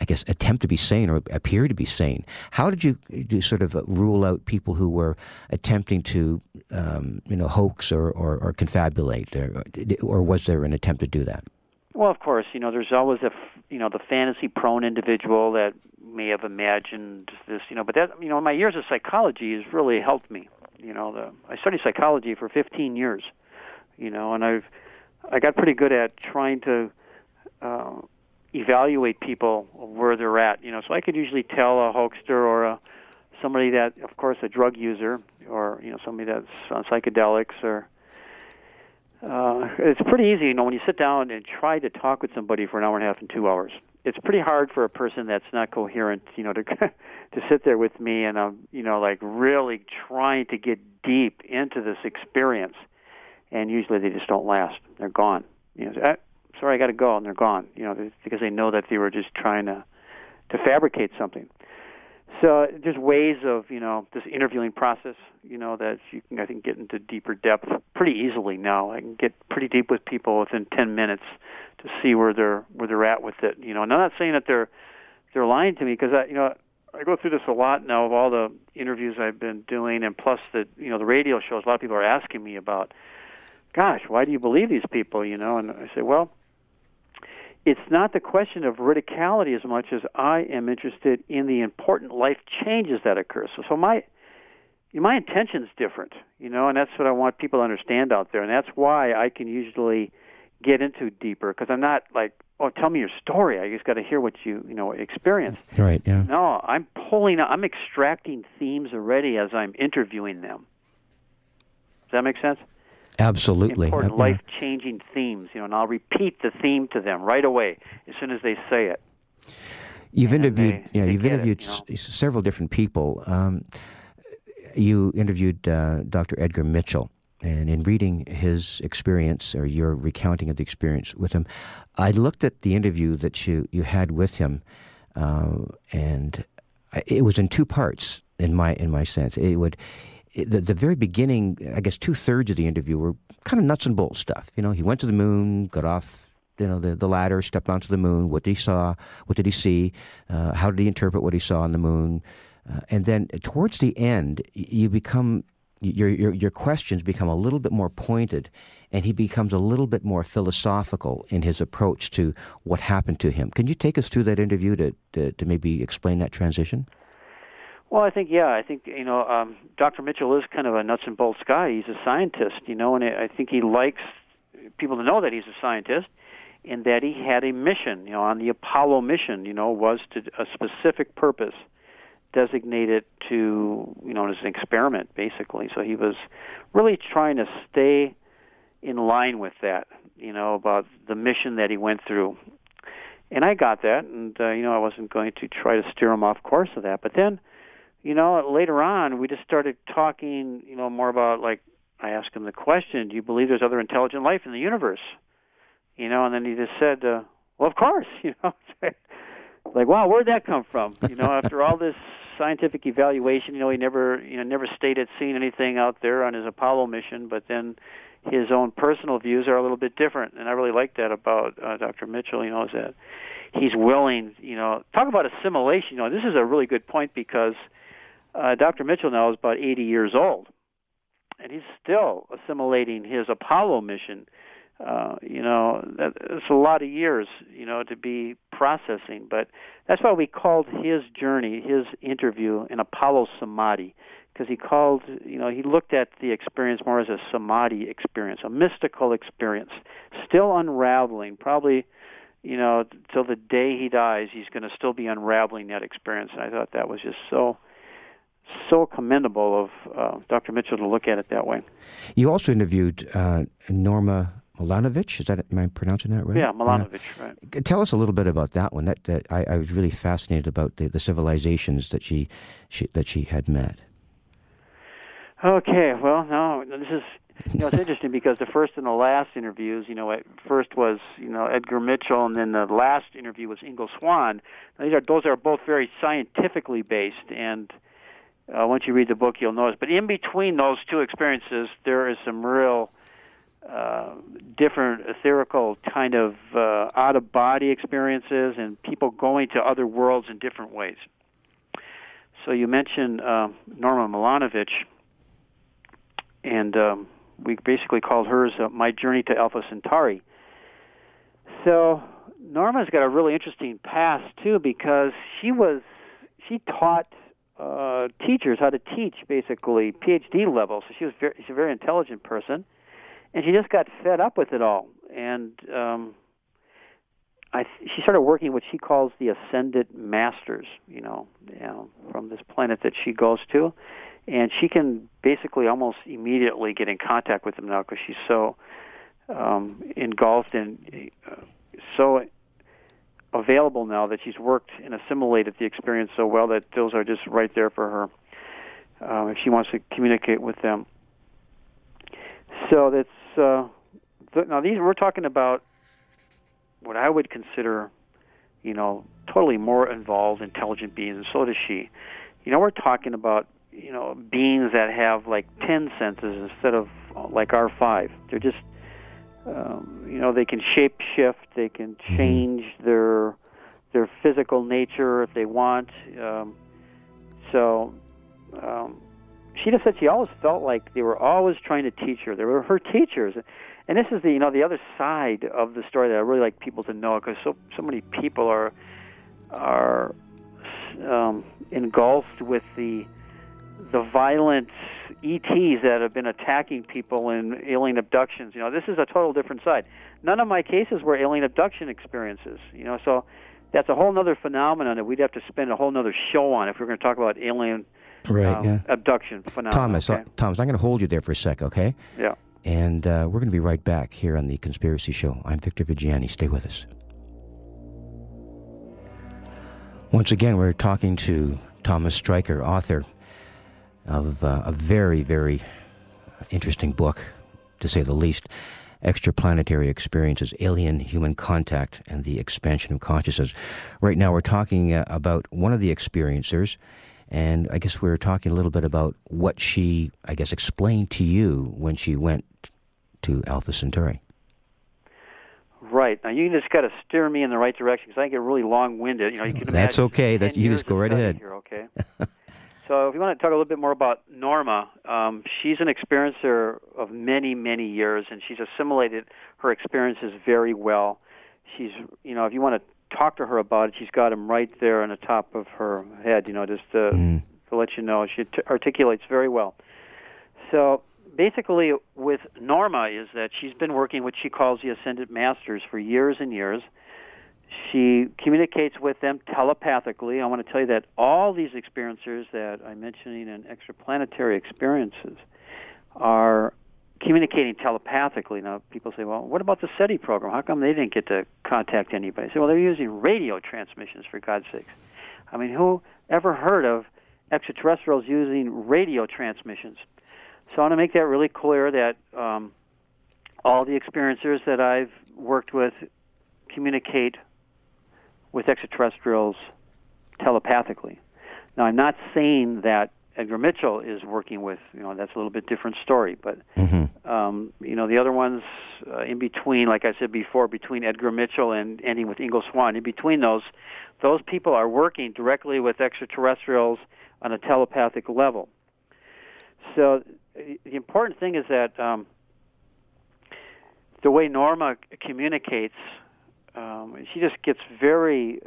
I guess, attempt to be sane or appear to be sane. How did you, you sort of rule out people who were attempting to, um, you know, hoax or, or, or confabulate, or, or was there an attempt to do that? Well, of course, you know, there's always a, you know, the fantasy-prone individual that may have imagined this, you know, but that, you know, my years of psychology has really helped me you know, the, I studied psychology for 15 years. You know, and I've I got pretty good at trying to uh, evaluate people where they're at. You know, so I could usually tell a hoaxer or a somebody that, of course, a drug user or you know somebody that's on psychedelics or uh, it's pretty easy, you know, when you sit down and try to talk with somebody for an hour and a half and two hours. It's pretty hard for a person that's not coherent, you know, to to sit there with me and I'm, you know, like really trying to get deep into this experience. And usually they just don't last. They're gone. You know, eh, sorry, I got to go, and they're gone. You know, because they know that they were just trying to to fabricate something. So there's ways of you know this interviewing process, you know, that you can I think get into deeper depth pretty easily now. I can get pretty deep with people within 10 minutes to see where they're where they're at with it. You know, and I'm not saying that they're they're lying to me because I you know I go through this a lot now of all the interviews I've been doing, and plus the you know the radio shows. A lot of people are asking me about, gosh, why do you believe these people? You know, and I say, well, it's not the question of radicality as much as I am interested in the important life changes that occur. So, so my my intention's different, you know, and that's what I want people to understand out there, and that's why I can usually get into deeper because I'm not like, oh, tell me your story. I just got to hear what you you know experienced. Right. Yeah. No, I'm pulling. I'm extracting themes already as I'm interviewing them. Does that make sense? Absolutely. Important life changing themes, you know, and I'll repeat the theme to them right away as soon as they say it. You've and interviewed, they, yeah, they you've interviewed it, you know? s- several different people. Um, you interviewed uh, Dr. Edgar Mitchell, and in reading his experience or your recounting of the experience with him, I looked at the interview that you you had with him, uh, and it was in two parts in my in my sense. It would the, the very beginning, I guess two thirds of the interview were kind of nuts and bolts stuff. You know, he went to the moon, got off, you know, the, the ladder, stepped onto the moon. What did he saw? What did he see? Uh, how did he interpret what he saw on the moon? Uh, and then towards the end, you become your, your your questions become a little bit more pointed, and he becomes a little bit more philosophical in his approach to what happened to him. Can you take us through that interview to to, to maybe explain that transition? Well, I think yeah, I think you know, um, Dr. Mitchell is kind of a nuts and bolts guy. He's a scientist, you know, and I think he likes people to know that he's a scientist, and that he had a mission. You know, on the Apollo mission, you know, was to a specific purpose, designated to you know as an experiment, basically. So he was really trying to stay in line with that, you know, about the mission that he went through. And I got that, and uh, you know, I wasn't going to try to steer him off course of that, but then you know, later on, we just started talking, you know, more about like I asked him the question, "Do you believe there's other intelligent life in the universe?" You know, and then he just said, uh, "Well, of course." You know, like, wow, where'd that come from? You know, after all this scientific evaluation, you know, he never, you know, never stated seeing anything out there on his Apollo mission, but then his own personal views are a little bit different, and I really like that about uh, Dr. Mitchell. You know, is that he's willing, you know, talk about assimilation. You know, this is a really good point because uh, Dr. Mitchell now is about 80 years old, and he's still assimilating his Apollo mission. Uh, you know, that, it's a lot of years, you know, to be processing. But that's why we called his journey, his interview, an Apollo Samadhi, because he called, you know, he looked at the experience more as a Samadhi experience, a mystical experience, still unraveling, probably you know, till the day he dies, he's going to still be unraveling that experience. And I thought that was just so so commendable of uh, Dr. Mitchell to look at it that way. You also interviewed uh, Norma Milanovich. Is that am I pronouncing that right? Yeah, Milanovich. Uh, right. Tell us a little bit about that one. That, that I, I, was really fascinated about the, the civilizations that she, she, that she had met. Okay. Well, no, this is you know, it's interesting because the first and the last interviews, you know, at first was you know Edgar Mitchell, and then the last interview was Ingo Swann. These are those are both very scientifically based, and uh, once you read the book, you'll notice. But in between those two experiences, there is some real uh, different etherical kind of uh, out of body experiences and people going to other worlds in different ways. So you mentioned uh, Norma Milanovich, and um, we basically called hers uh, "My Journey to Alpha Centauri." So Norma's got a really interesting past too because she was she taught uh, teachers how to teach basically PhD level. So she was very, she's a very intelligent person, and she just got fed up with it all. And um, I, she started working what she calls the ascended masters. You know, you know, from this planet that she goes to, and she can basically almost immediately get in contact with them now because she's so um, engulfed and uh, so available now that she's worked and assimilated the experience so well that those are just right there for her uh, if she wants to communicate with them. So that's uh, th- now these we're talking about what I would consider, you know, totally more involved, intelligent beings, and so does she. You know, we're talking about you know beings that have like ten senses instead of like our five. They're just um, you know they can shape shift, they can Mm-hmm. change their their physical nature if they want. Um, so um, she just said she always felt like they were always trying to teach her. They were her teachers, and this is the you know the other side of the story that I really like people to know because so so many people are are um, engulfed with the the violent ETs that have been attacking people in alien abductions. You know, this is a total different side. None of my cases were alien abduction experiences. You know, so that's a whole other phenomenon that we'd have to spend a whole other show on if we're going to talk about alien Right, um, yeah. abduction phenomenon. Thomas, okay? uh, Thomas, I'm going to hold you there for a sec, okay? Yeah. And uh, we're going to be right back here on the Conspiracy Show. I'm Victor Viggiani. Stay with us. Once again, we're talking to Thomas Streicher, author of uh, a very, very interesting book, to say the least Extraplanetary Experiences Alien Human Contact and the Expansion of Consciousness. Right now, we're talking uh, about one of the experiencers, and I guess we were talking a little bit about what she, I guess, explained to you when she went to Alpha Centauri. Right. Now you just got to steer me in the right direction because I get really long-winded. You know, you can That's okay. That- you just go right ahead. Here, okay. so if you want to talk a little bit more about Norma, um, she's an experiencer of many, many years, and she's assimilated her experiences very well. She's, you know, if you want to talk to her about it, she's got him right there on the top of her head. You know, just to, Mm. to let you know, she t- articulates very well. So basically with Norma is that she's been working what she calls the Ascended Masters for years and years. She communicates with them telepathically. I want to tell you that all these experiencers that I'm mentioning and extraplanetary experiences are communicating telepathically. Now, people say, well, what about the SETI program? How come they didn't get to contact anybody? I say, well, they're using radio transmissions, for God's sakes. I mean, who ever heard of extraterrestrials using radio transmissions? So I want to make that really clear that um, all the experiencers that I've worked with communicate with extraterrestrials telepathically. Now, I'm not saying that Edgar Mitchell is working with, you know, that's a little bit different story, but Mm-hmm. um, you know, the other ones uh, in between, like I said before, between Edgar Mitchell and ending with Ingo Swann, in between those, those people are working directly with extraterrestrials on a telepathic level. So the important thing is that um, the way Norma communicates, um, she just gets very.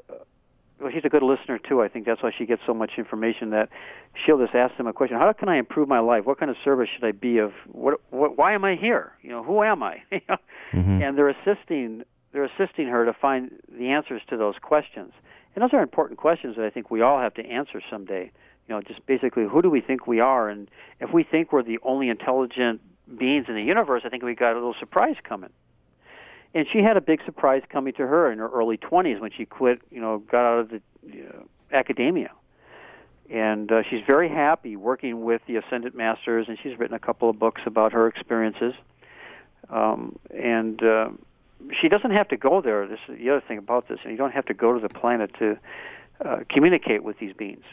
Well, she's a good listener too. I think that's why she gets so much information. That she'll just ask them a question: How can I improve my life? What kind of service should I be of? What? what why am I here? You know, who am I? Mm-hmm. And they're assisting. They're assisting her to find the answers to those questions. And those are important questions that I think we all have to answer someday. You know, just basically, who do we think we are? And if we think we're the only intelligent beings in the universe, I think we got a little surprise coming. And she had a big surprise coming to her in her early 20s when she quit, you know, got out of the uh, academia. and uh, she's very happy working with the Ascendant Masters, and she's written a couple of books about her experiences. Um, and uh, she doesn't have to go there. This is the other thing about this, and you don't have to go to the planet to uh, communicate with these beings.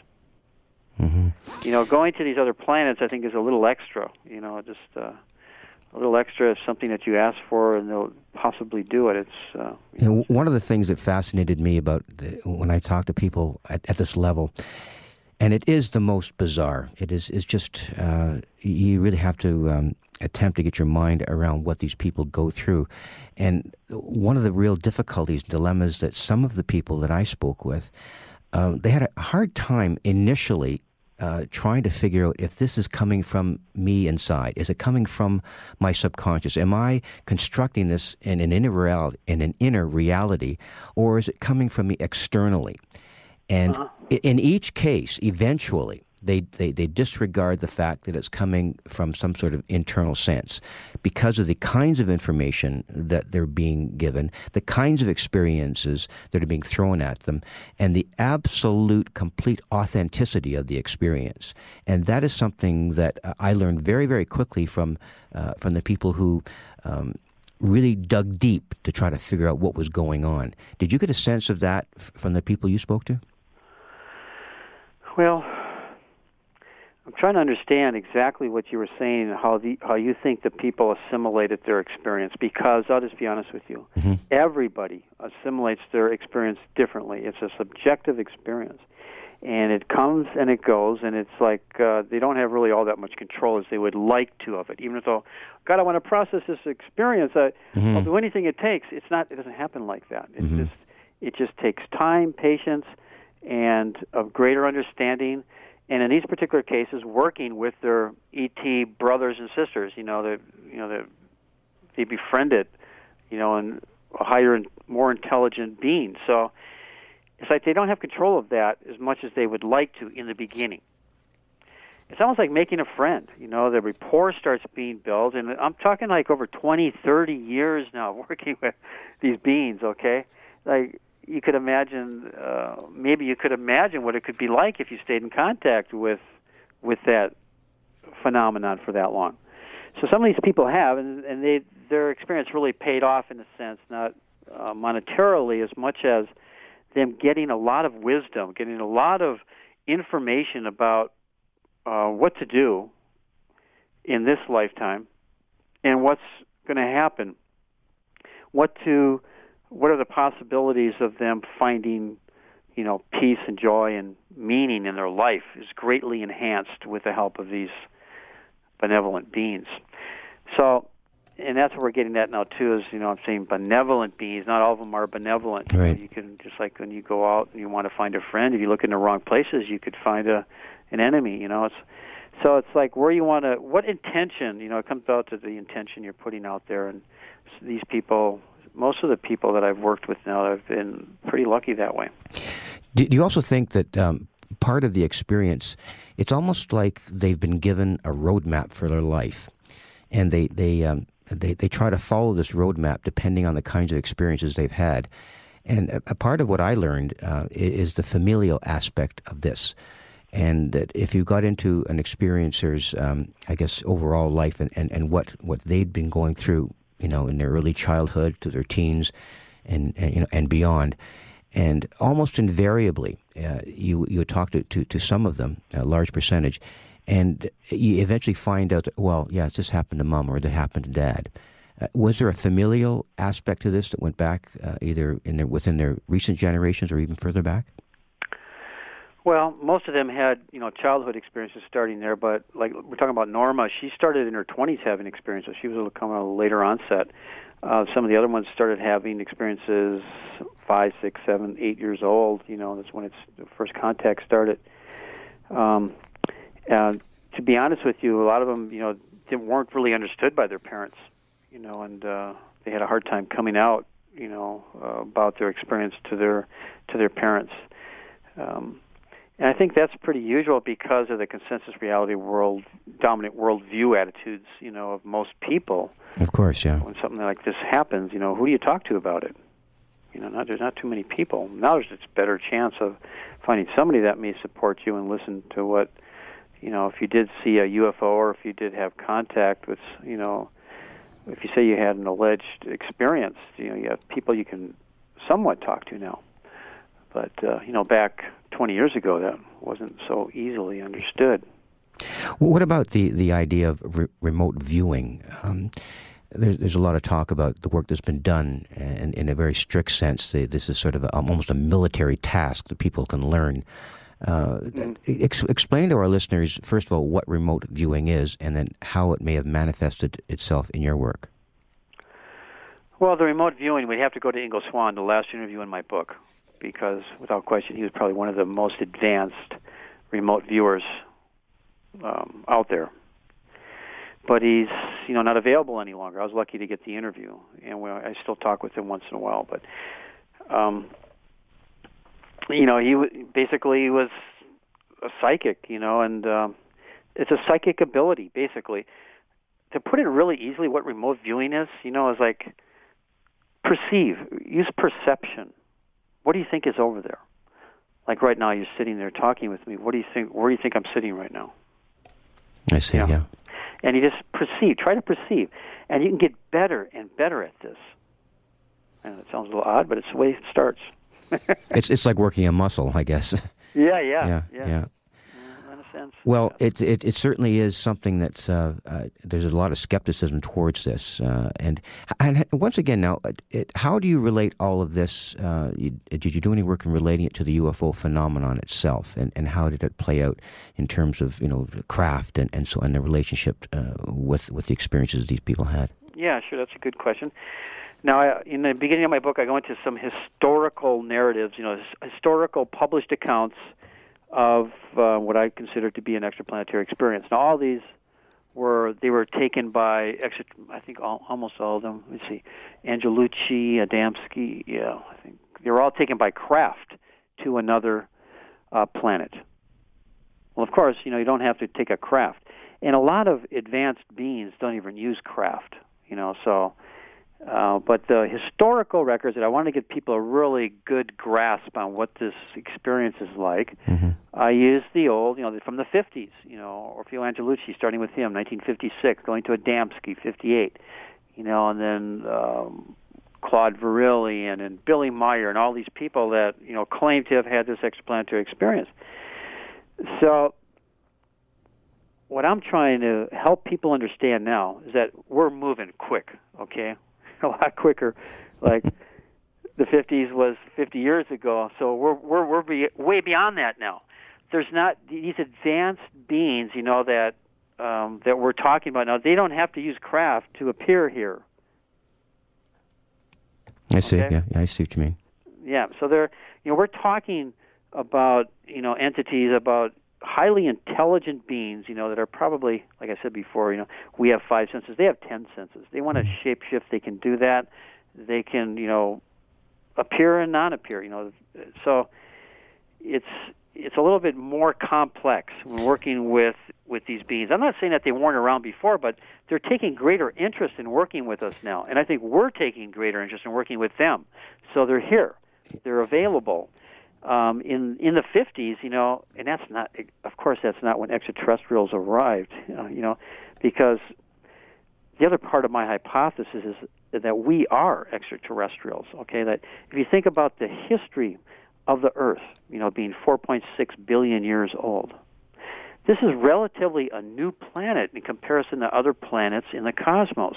Mm-hmm. You know, going to these other planets, I think, is a little extra. You know, just uh, a little extra is something that you ask for, and they'll possibly do it. It's uh, you know, one of the things that fascinated me about the, when I talk to people at, at this level and it is the most bizarre. It is is just uh, you really have to um, attempt to get your mind around what these people go through, and one of the real difficulties, dilemmas that some of the people that I spoke with, um, they had a hard time initially. Uh, trying to figure out if this is coming from me inside. Is it coming from my subconscious? Am I constructing this in an inner reality, in an inner reality, or is it coming from me externally? And uh-huh. in each case, eventually, they, they, they disregard the fact that it's coming from some sort of internal sense because of the kinds of information that they're being given, the kinds of experiences that are being thrown at them, and the absolute complete authenticity of the experience. And that is something that I learned very, very quickly from, uh, from the people who. Um, really dug deep to try to figure out what was going on. Did you get a sense of that f- from the people you spoke to? Well, I'm trying to understand exactly what you were saying and how the how you think the people assimilated their experience. Because I'll just be honest with you, mm-hmm. everybody assimilates their experience differently. It's a subjective experience, and it comes and it goes, and it's like uh, they don't have really all that much control as they would like to of it. Even though, God, I want to process this experience. I, mm-hmm. I'll do anything it takes. It's not. It doesn't happen like that. It's mm-hmm. just. It just takes time, patience and of greater understanding. And in these particular cases, working with their ET brothers and sisters, you know, they you know that they befriended, you know, and a higher and more intelligent being. So it's like they don't have control of that as much as they would like to in the beginning. It's almost like making a friend. You know, the rapport starts being built, and I'm talking like over 20, 30 years now working with these beings. Okay, like you could imagine uh, maybe you could imagine what it could be like if you stayed in contact with with that phenomenon for that long. So some of these people have, and, and they their experience really paid off in a sense, not uh, monetarily as much as them getting a lot of wisdom, getting a lot of information about uh, what to do in this lifetime and what's going to happen, what to what are the possibilities of them finding, you know, peace and joy and meaning in their life is greatly enhanced with the help of these benevolent beings. So, and that's what we're getting at now too. Is you know, I'm saying benevolent beings. Not all of them are benevolent. Right. You, can just like when you go out and you want to find a friend. If you look in the wrong places, you could find a an enemy. You know, it's so it's like where you want to, what intention. You know, it comes out to the intention you're putting out there, and these people most of the people that I've worked with now have been pretty lucky that way. Do, do you also think that um, part of the experience, it's almost like they've been given a roadmap for their life, and they they um, they they try to follow this roadmap depending on the kinds of experiences they've had. And a, a part of what I learned uh, is the familial aspect of this and that if you got into an experiencer's, um, I guess, overall life and, and, and what, what they'd been going through you know, in their early childhood to their teens and, and you know, and beyond. And almost invariably, uh, you you talk to, to, to some of them, a large percentage, and you eventually find out that, well, yeah, this happened to mom or that happened to dad. Uh, was there a familial aspect to this that went back uh, either in their, within their recent generations or even further back? Well, most of them had, you know, childhood experiences starting there, but like we're talking about Norma, she started in her 20s having experiences. She was kind of a later onset. Uh, some of the other ones started having experiences five, six, seven, eight years old. You know, that's when its first contact started. Um, and to be honest with you, a lot of them, you know, didn't, weren't really understood by their parents. You know, and uh, they had a hard time coming out. You know, uh, about their experience to their to their parents. Um, and I think that's pretty usual because of the consensus reality world, dominant worldview attitudes, you know, of most people. Of course, yeah. When something like this happens, you know, who do you talk to about it? You know, not, there's not too many people. Now there's a better chance of finding somebody that may support you and listen to what, you know, if you did see a UFO or if you did have contact with, you know, if you say you had an alleged experience, you know, you have people you can somewhat talk to now. But uh, you know, back 20 years ago, that wasn't so easily understood. What about the the idea of re- remote viewing? Um, there's, there's, a lot of talk about the work that's been done, and in a very strict sense, this is sort of a, almost a military task that people can learn. Uh, mm-hmm. ex- explain to our listeners, first of all, what remote viewing is, and then how it may have manifested itself in your work. Well, the remote viewing, we'd have to go to Ingo Swann, the last interview in my book, because without question, he was probably one of the most advanced remote viewers um, out there. But he's, you know, not available any longer. I was lucky to get the interview, and we, I still talk with him once in a while. But, um, you know, he w- basically was a psychic, you know, and um, it's a psychic ability, basically. To put it really easily, what remote viewing is, you know, is like perceive, use perception. What do you think is over there? Like right now, you're sitting there talking with me. What do you think? Where do you think I'm sitting right now? I see. Yeah. yeah. And you just perceive. Try to perceive, and you can get better and better at this. And it sounds a little odd, but it's the way it starts. it's it's like working a muscle, I guess. Yeah, yeah, yeah, yeah. yeah sense. Well, it, it, it certainly is something that's uh, uh, there's a lot of skepticism towards this, uh, and and once again now, it, how do you relate all of this? Uh, you, did you do any work in relating it to the UFO phenomenon itself, and, and how did it play out in terms of you know craft and, and so and the relationship uh, with with the experiences these people had? Yeah, sure, that's a good question. Now, in the beginning of my book, I go into some historical narratives, you know, historical published accounts of uh, what I consider to be an extraplanetary experience. Now, all these were they were taken by I think all, almost all of them. Let's see, Angelucci, Adamski. Yeah, I think they were all taken by craft to another uh, planet. Well, of course, you know you don't have to take a craft, and a lot of advanced beings don't even use craft. You know, so uh, but the historical records that I want to give people a really good grasp on what this experience is like, mm-hmm. I use the old, you know, from the 50s, you know, Orfeo Angelucci, starting with him, 1956, going to Adamski, 58, you know, and then um, Claude Vorilhon and and Billy Meier and all these people that, you know, claim to have had this extraplanetary experience. So what I'm trying to help people understand now is that we're moving quick, okay? a lot quicker. Like the 50s was 50 years ago, so we're we're we're be, way beyond that now. There's not these advanced beings, you know that um, that we're talking about now. They don't have to use craft to appear here. I see. Okay? Yeah, yeah, I see what you mean. Yeah, so they're you know we're talking about you know entities about highly intelligent beings, you know, that are probably, like I said before, you know, we have five senses. They have ten senses. They want to mm-hmm. shapeshift. They can do that. They can, you know, appear and non-appear. You know, so it's it's a little bit more complex when working with with these beings. I'm not saying that they weren't around before, but they're taking greater interest in working with us now, and I think we're taking greater interest in working with them. So they're here, they're available, um, in in the 50s, you know, and that's not, of course, that's not when extraterrestrials arrived, uh, you know, because the other part of my hypothesis is that we are extraterrestrials. Okay, that if you think about the history of the Earth, you know, being 4.6 billion years old, this is relatively a new planet in comparison to other planets in the cosmos.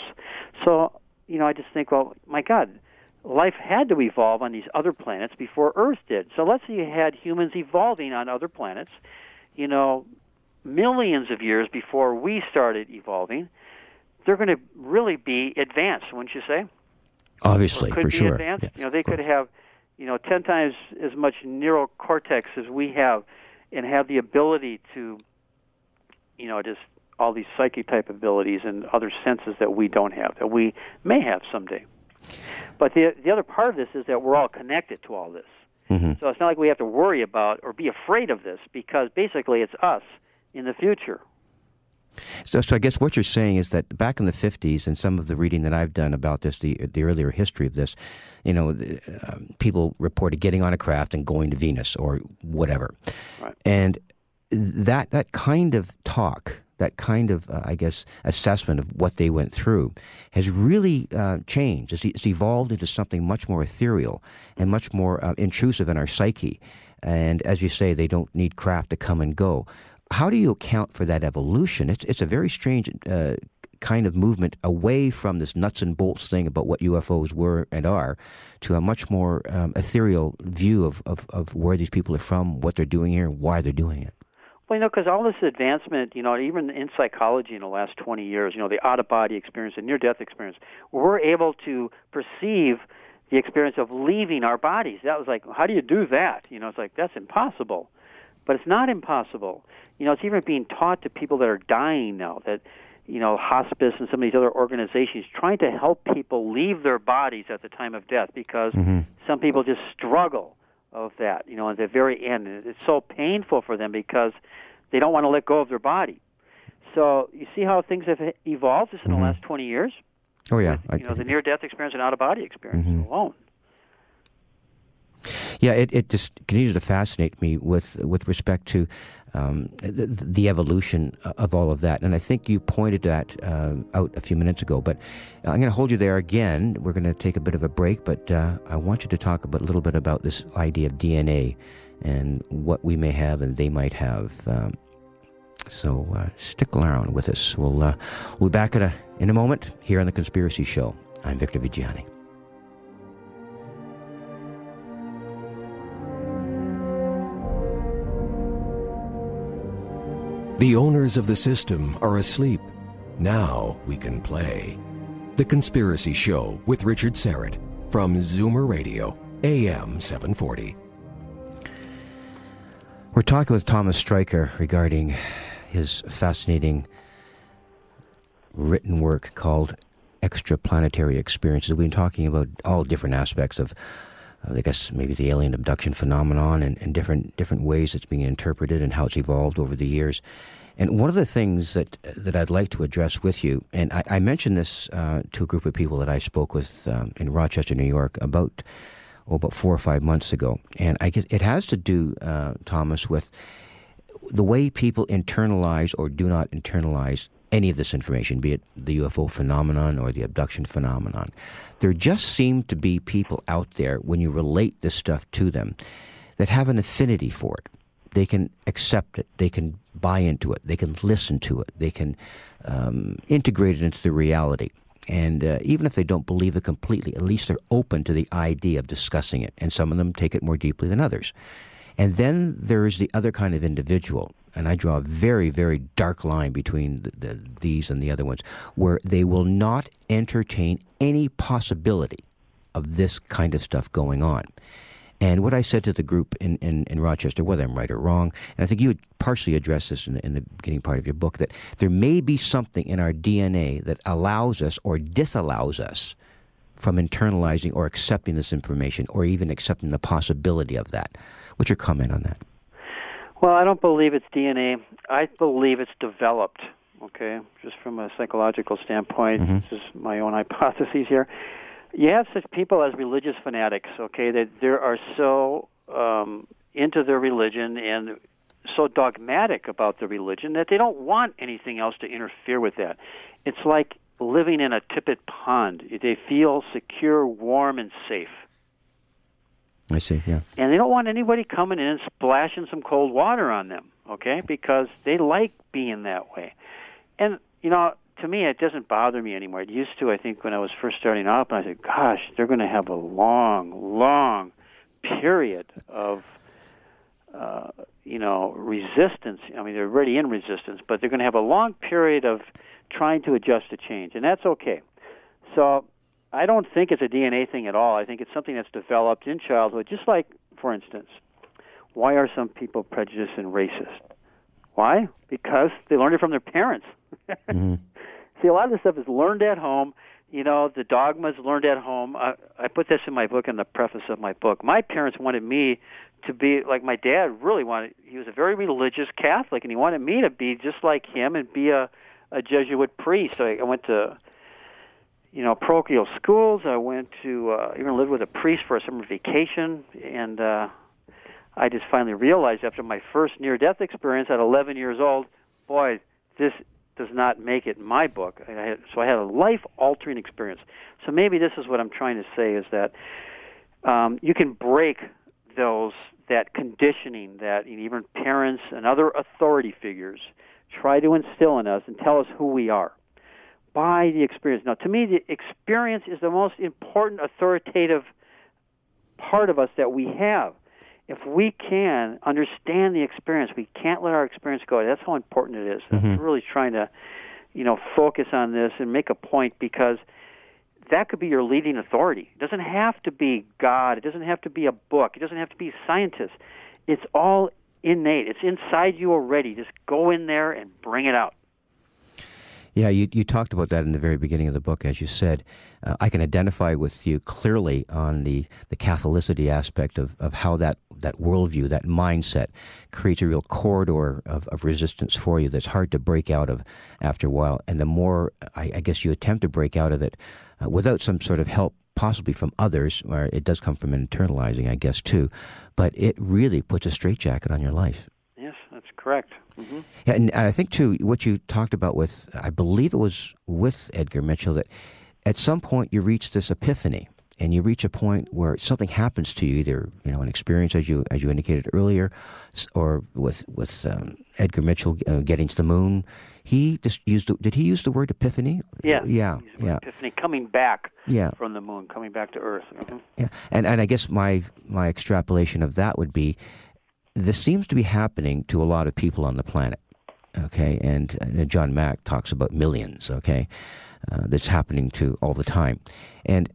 So, you know, I just think, well, my God life had to evolve on these other planets before Earth did. So let's say you had humans evolving on other planets, you know, millions of years before we started evolving. They're going to really be advanced, wouldn't you say? Obviously, for sure. Advanced. Yeah. You know, they could have, you know, ten times as much neural cortex as we have, and have the ability to, you know, just all these psychic type abilities and other senses that we don't have, that we may have someday. But the the other part of this is that we're all connected to all this. Mm-hmm. So it's not like we have to worry about or be afraid of this because basically it's us in the future. So, so I guess what you're saying is that back in the 50s, and some of the reading that I've done about this, the the earlier history of this, you know, uh, people reported getting on a craft and going to Venus or whatever, right. and that that kind of talk, that kind of uh, I guess assessment of what they went through, has really uh, changed. It's, it's, evolved into something much more ethereal and much more uh, intrusive in our psyche. And as you say, they don't need craft to come and go how do you account for that evolution? It's it's a very strange uh, kind of movement away from this nuts and bolts thing about what UFOs were and are, to a much more um, ethereal view of, of, of where these people are from, what they're doing here, and why they're doing it. Well, you know, because all this advancement, you know, even in psychology in the last 20 years, you know, the out of body experience, the near death experience, we're able to perceive the experience of leaving our bodies. That was like, how do you do that? You know, it's like, that's impossible. But it's not impossible. You know, it's even being taught to people that are dying now that, you know, hospice and some of these other organizations trying to help people leave their bodies at the time of death because mm-hmm. some people just struggle of that, you know, at the very end. It's so painful for them because they don't want to let go of their body. So you see how things have evolved just in mm-hmm. the last 20 years? Oh, yeah. With, you know, the near-death experience and out-of-body experience mm-hmm. alone. Yeah, it, it just continues to fascinate me with with respect to um, the, the, evolution of all of that. And I think you pointed that uh, out a few minutes ago. But I'm going to hold you there again. We're going to take a bit of a break, but uh, I want you to talk a little bit about this idea of DNA and what we may have and they might have. Um, so uh, stick around with us. We'll uh, we'll be back in a, in a moment here on the Conspiracy Show. I'm Victor Viggiani. The owners of the system are asleep. Now we can play. The Conspiracy Show with Richard Syrett from Zoomer Radio, AM 740. We're talking with Thomas Streicher regarding his fascinating written work called Extraplanetary Experiences. We've been talking about all different aspects of I guess maybe the alien abduction phenomenon and, and different different ways it's being interpreted and how it's evolved over the years. And one of the things that that I'd like to address with you, and I, I mentioned this uh, to a group of people that I spoke with um, in Rochester, New York, about oh, about four or five months ago, and I guess it has to do, uh, Thomas, with the way people internalize or do not internalize any of this information, be it the UFO phenomenon or the abduction phenomenon. There just seem to be people out there, when you relate this stuff to them, that have an affinity for it. They can accept it, they can buy into it, they can listen to it, they can um, integrate it into the reality. And uh, even if they don't believe it completely, at least they're open to the idea of discussing it. And some of them take it more deeply than others. And then there is the other kind of individual and I draw a very, very dark line between the, the, these and the other ones, where they will not entertain any possibility of this kind of stuff going on. And what I said to the group in, in, in Rochester, whether I'm right or wrong, and I think you partially addressed this in in the beginning part of your book, that there may be something in our DNA that allows us or disallows us from internalizing or accepting this information or even accepting the possibility of that. What's your comment on that? Well, I don't believe it's DNA. I believe it's developed. Okay, just from a psychological standpoint, mm-hmm. this is my own hypotheses here. You have such people as religious fanatics. Okay, that they are so um, into their religion and so dogmatic about the religion that they don't want anything else to interfere with that. It's like living in a tippet pond. They feel secure, warm, and safe. I see, yeah. And they don't want anybody coming in and splashing some cold water on them, okay? Because they like being that way. And, you know, to me, it doesn't bother me anymore. It used to, I think, when I was first starting out, and I said, gosh, they're going to have a long, long period of, uh, you know, resistance. I mean, they're already in resistance, but they're going to have a long period of trying to adjust to change, and that's okay. So I don't think it's a DNA thing at all. I think it's something that's developed in childhood. Just like, for instance, why are some people prejudiced and racist? Why? Because they learned it from their parents. mm-hmm. See, a lot of this stuff is learned at home. you know, the dogmas learned at home. I, I put this in my book in the preface of my book. My parents wanted me to be like my dad really wanted. He was a very religious Catholic, and he wanted me to be just like him and be a a Jesuit priest. So I, I went to you know parochial schools. I went to uh, even lived with a priest for a summer vacation, and uh, I just finally realized after my first near-death experience at 11 years old, boy, this does not make it my book. I had, so I had a life-altering experience. So maybe this is what I'm trying to say is that um, you can break those that conditioning that even parents and other authority figures try to instill in us and tell us who we are by the experience. Now, to me, the experience is the most important authoritative part of us that we have. If we can understand the experience, we can't let our experience go. That's how important it is. Mm-hmm. I'm really trying to, you know, focus on this and make a point because that could be your leading authority. It doesn't have to be God. It doesn't have to be a book. It doesn't have to be scientists. It's all innate. It's inside you already. Just go in there and bring it out. Yeah, you, you talked about that in the very beginning of the book, as you said. Uh, I can identify with you clearly on the, the Catholicity aspect of, of how that, that worldview, that mindset, creates a real corridor of, of resistance for you that's hard to break out of after a while. And the more, I, I guess, you attempt to break out of it uh, without some sort of help, possibly from others, or it does come from internalizing, I guess, too, but it really puts a straitjacket on your life. Yes, that's correct. Mm-hmm. Yeah, and I think too what you talked about with I believe it was with Edgar Mitchell that at some point you reach this epiphany and you reach a point where something happens to you either you know an experience as you as you indicated earlier or with with um, Edgar Mitchell uh, getting to the moon he just used the, did he use the word epiphany yeah yeah yeah epiphany coming back yeah. from the moon coming back to earth mm-hmm. yeah and and I guess my my extrapolation of that would be this seems to be happening to a lot of people on the planet. Okay, and, and John Mack talks about millions. Okay, uh, that's happening to all the time, and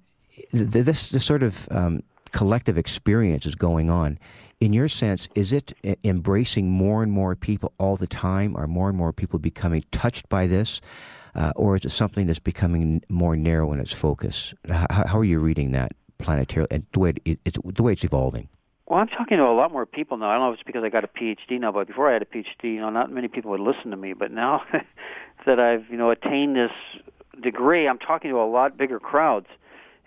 th- this this sort of um, collective experience is going on. In your sense, is it embracing more and more people all the time? Are more and more people becoming touched by this? Uh, or is it something that's becoming more narrow in its focus? How, how are you reading that planetary and the way it, it's the way it's evolving? Well, I'm talking to a lot more people now. I don't know if it's because I got a PhD now, but before I had a PhD, you know, not many people would listen to me. But now that I've, you know, attained this degree, I'm talking to a lot bigger crowds,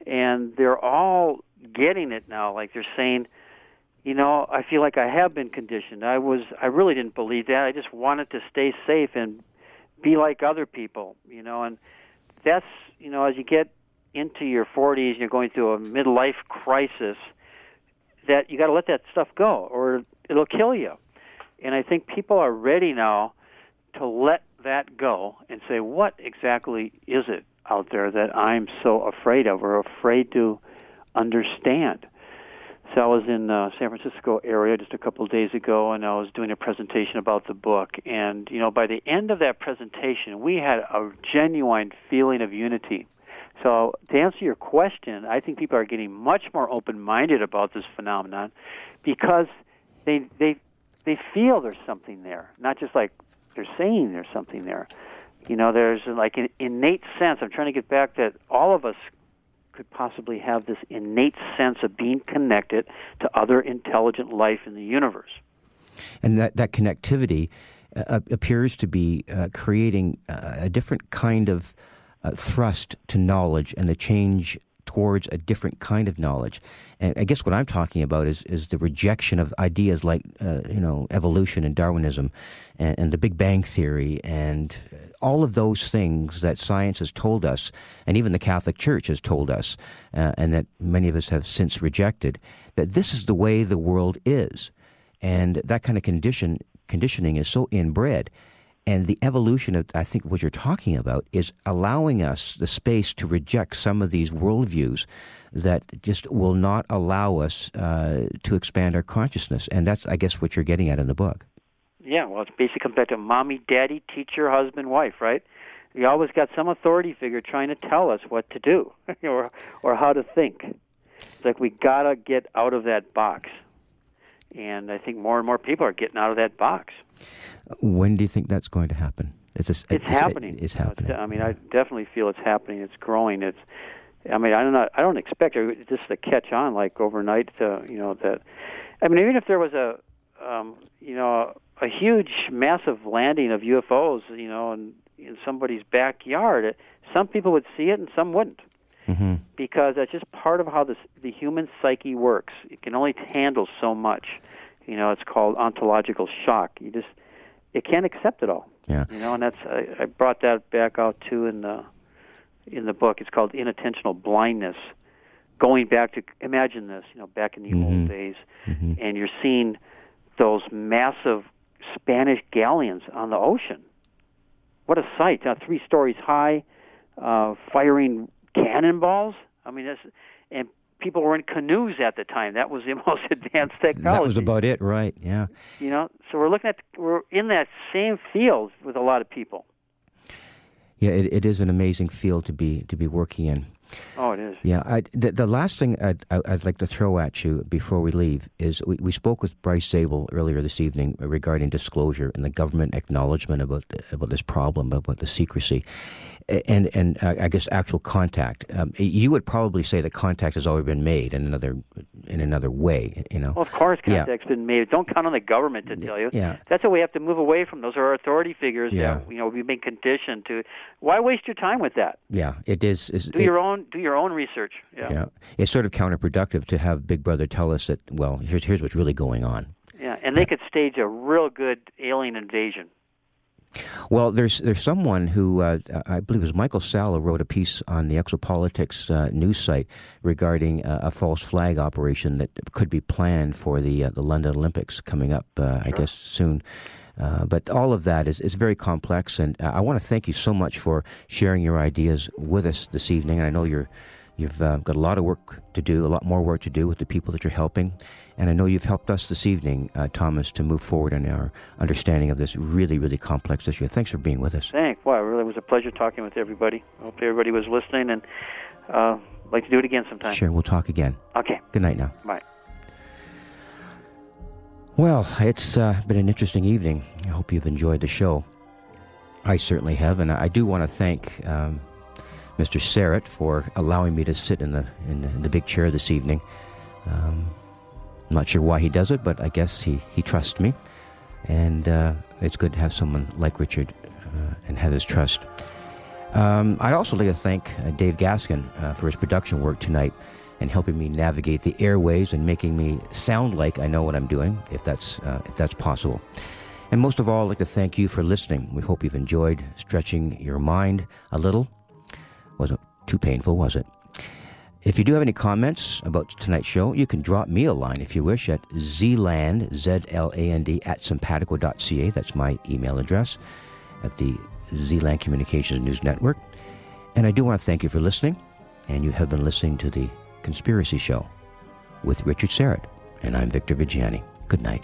and they're all getting it now. Like they're saying, you know, I feel like I have been conditioned. I was, I really didn't believe that. I just wanted to stay safe and be like other people, you know, and that's, you know, as you get into your 40s, you're going through a midlife crisis that you got to let that stuff go or it'll kill you. And I think people are ready now to let that go and say, what exactly is it out there that I'm so afraid of or afraid to understand? So I was in the uh, San Francisco area just a couple of days ago, and I was doing a presentation about the book. And you know, by the end of that presentation, we had a genuine feeling of unity. So to answer your question, I think people are getting much more open-minded about this phenomenon because they they they feel there's something there, not just like they're saying there's something there. You know, there's like an innate sense. I'm trying to get back that all of us could possibly have this innate sense of being connected to other intelligent life in the universe. And that that connectivity uh, appears to be uh, creating uh, a different kind of uh, thrust to knowledge and the change towards a different kind of knowledge. And I guess what I'm talking about is is the rejection of ideas like uh, you know evolution and Darwinism, and, and, the Big Bang theory, and all of those things that science has told us, and even the Catholic Church has told us, uh, and that many of us have since rejected. That this is the way the world is, and that kind of condition conditioning is so inbred and the evolution of, I think, what you're talking about is allowing us the space to reject some of these worldviews that just will not allow us uh, to expand our consciousness. And that's, I guess, what you're getting at in the book. Yeah, well, it basically comes back to mommy, daddy, teacher, husband, wife, right? You always got some authority figure trying to tell us what to do or or how to think. It's like we gotta get out of that box, and I think more and more people are getting out of that box. When do you think that's going to happen? It's a, it's, it's happening. It's happening. I mean, I definitely feel it's happening. It's growing. It's. I mean, I don't know. I don't expect it just to catch on like overnight. To, you know that. I mean, even if there was a, um, you know, a, a huge, massive landing of UFOs, you know, in, in somebody's backyard, some people would see it and some wouldn't. Mm-hmm. Because that's just part of how this, the human psyche works. It can only handle so much. You know, it's called ontological shock. You just it can't accept it all. Yeah. You know, and that's I, I brought that back out too in the in the book. It's called inattentional blindness. Going back to imagine this, you know, back in the mm-hmm. old days, mm-hmm. and you're seeing those massive Spanish galleons on the ocean. What a sight! Uh, three stories high, uh, firing cannonballs. I mean, that's, and people were in canoes at the time. That was the most advanced technology. That was about it, right? Yeah. You know, so we're looking at we're in that same field with a lot of people. Yeah, it, it is an amazing field to be to be working in. Oh, it is. Yeah, I, the, the last thing I'd, I'd like to throw at you before we leave is we, we spoke with Bryce Zabel earlier this evening regarding disclosure and the government acknowledgement about about this problem about the secrecy, and and uh, I guess actual contact. Um, you would probably say that contact has already been made in another in another way. You know. Well, of course, contact's yeah. been made. Don't count on the government to tell you. Yeah. That's what we have to move away from. Those are our authority figures. Yeah. That, you know, we've been conditioned to. Why waste your time with that? Yeah, it is. do it, your own. Do your own research. Yeah. Yeah. It's sort of counterproductive to have Big Brother tell us that. Well, here's here's what's really going on. Yeah, and they could stage a real good alien invasion. Well, there's there's someone who uh, I believe it was Michael Salla wrote a piece on the Exopolitics uh, news site regarding uh, a false flag operation that could be planned for the uh, the London Olympics coming up, uh, I guess soon. Uh, but all of that is, is very complex, and I want to thank you so much for sharing your ideas with us this evening. And I know you're You've uh, got a lot of work to do, a lot more work to do with the people that you're helping. And I know you've helped us this evening, uh, Thomas, to move forward in our understanding of this really, really complex issue. Thanks for being with us. Thanks. Well, it really was a pleasure talking with everybody. I hope everybody was listening and uh, like to do it again sometime. Sure, we'll talk again. Okay. Good night now. Bye. Well, it's uh, been an interesting evening. I hope you've enjoyed the show. I certainly have, and I do want to thank um, Mr. Syrett for allowing me to sit in the in, in the big chair this evening. Um, I'm not sure why he does it, but I guess he, he trusts me, and uh, it's good to have someone like Richard uh, and have his trust. Um, I'd also like to thank uh, Dave Gaskin uh, for his production work tonight and helping me navigate the airways and making me sound like I know what I'm doing, if that's uh, if that's possible. And most of all, I'd like to thank you for listening. We hope you've enjoyed stretching your mind a little wasn't too painful, was it? If you do have any comments about tonight's show, you can drop me a line if you wish at zland, Z-L-A-N-D, at sympatico.ca. That's my email address at the Zland Communications News Network. And I do want to thank you for listening. And you have been listening to The Conspiracy Show with Richard Syrett. And I'm Victor Viggiani. Good night.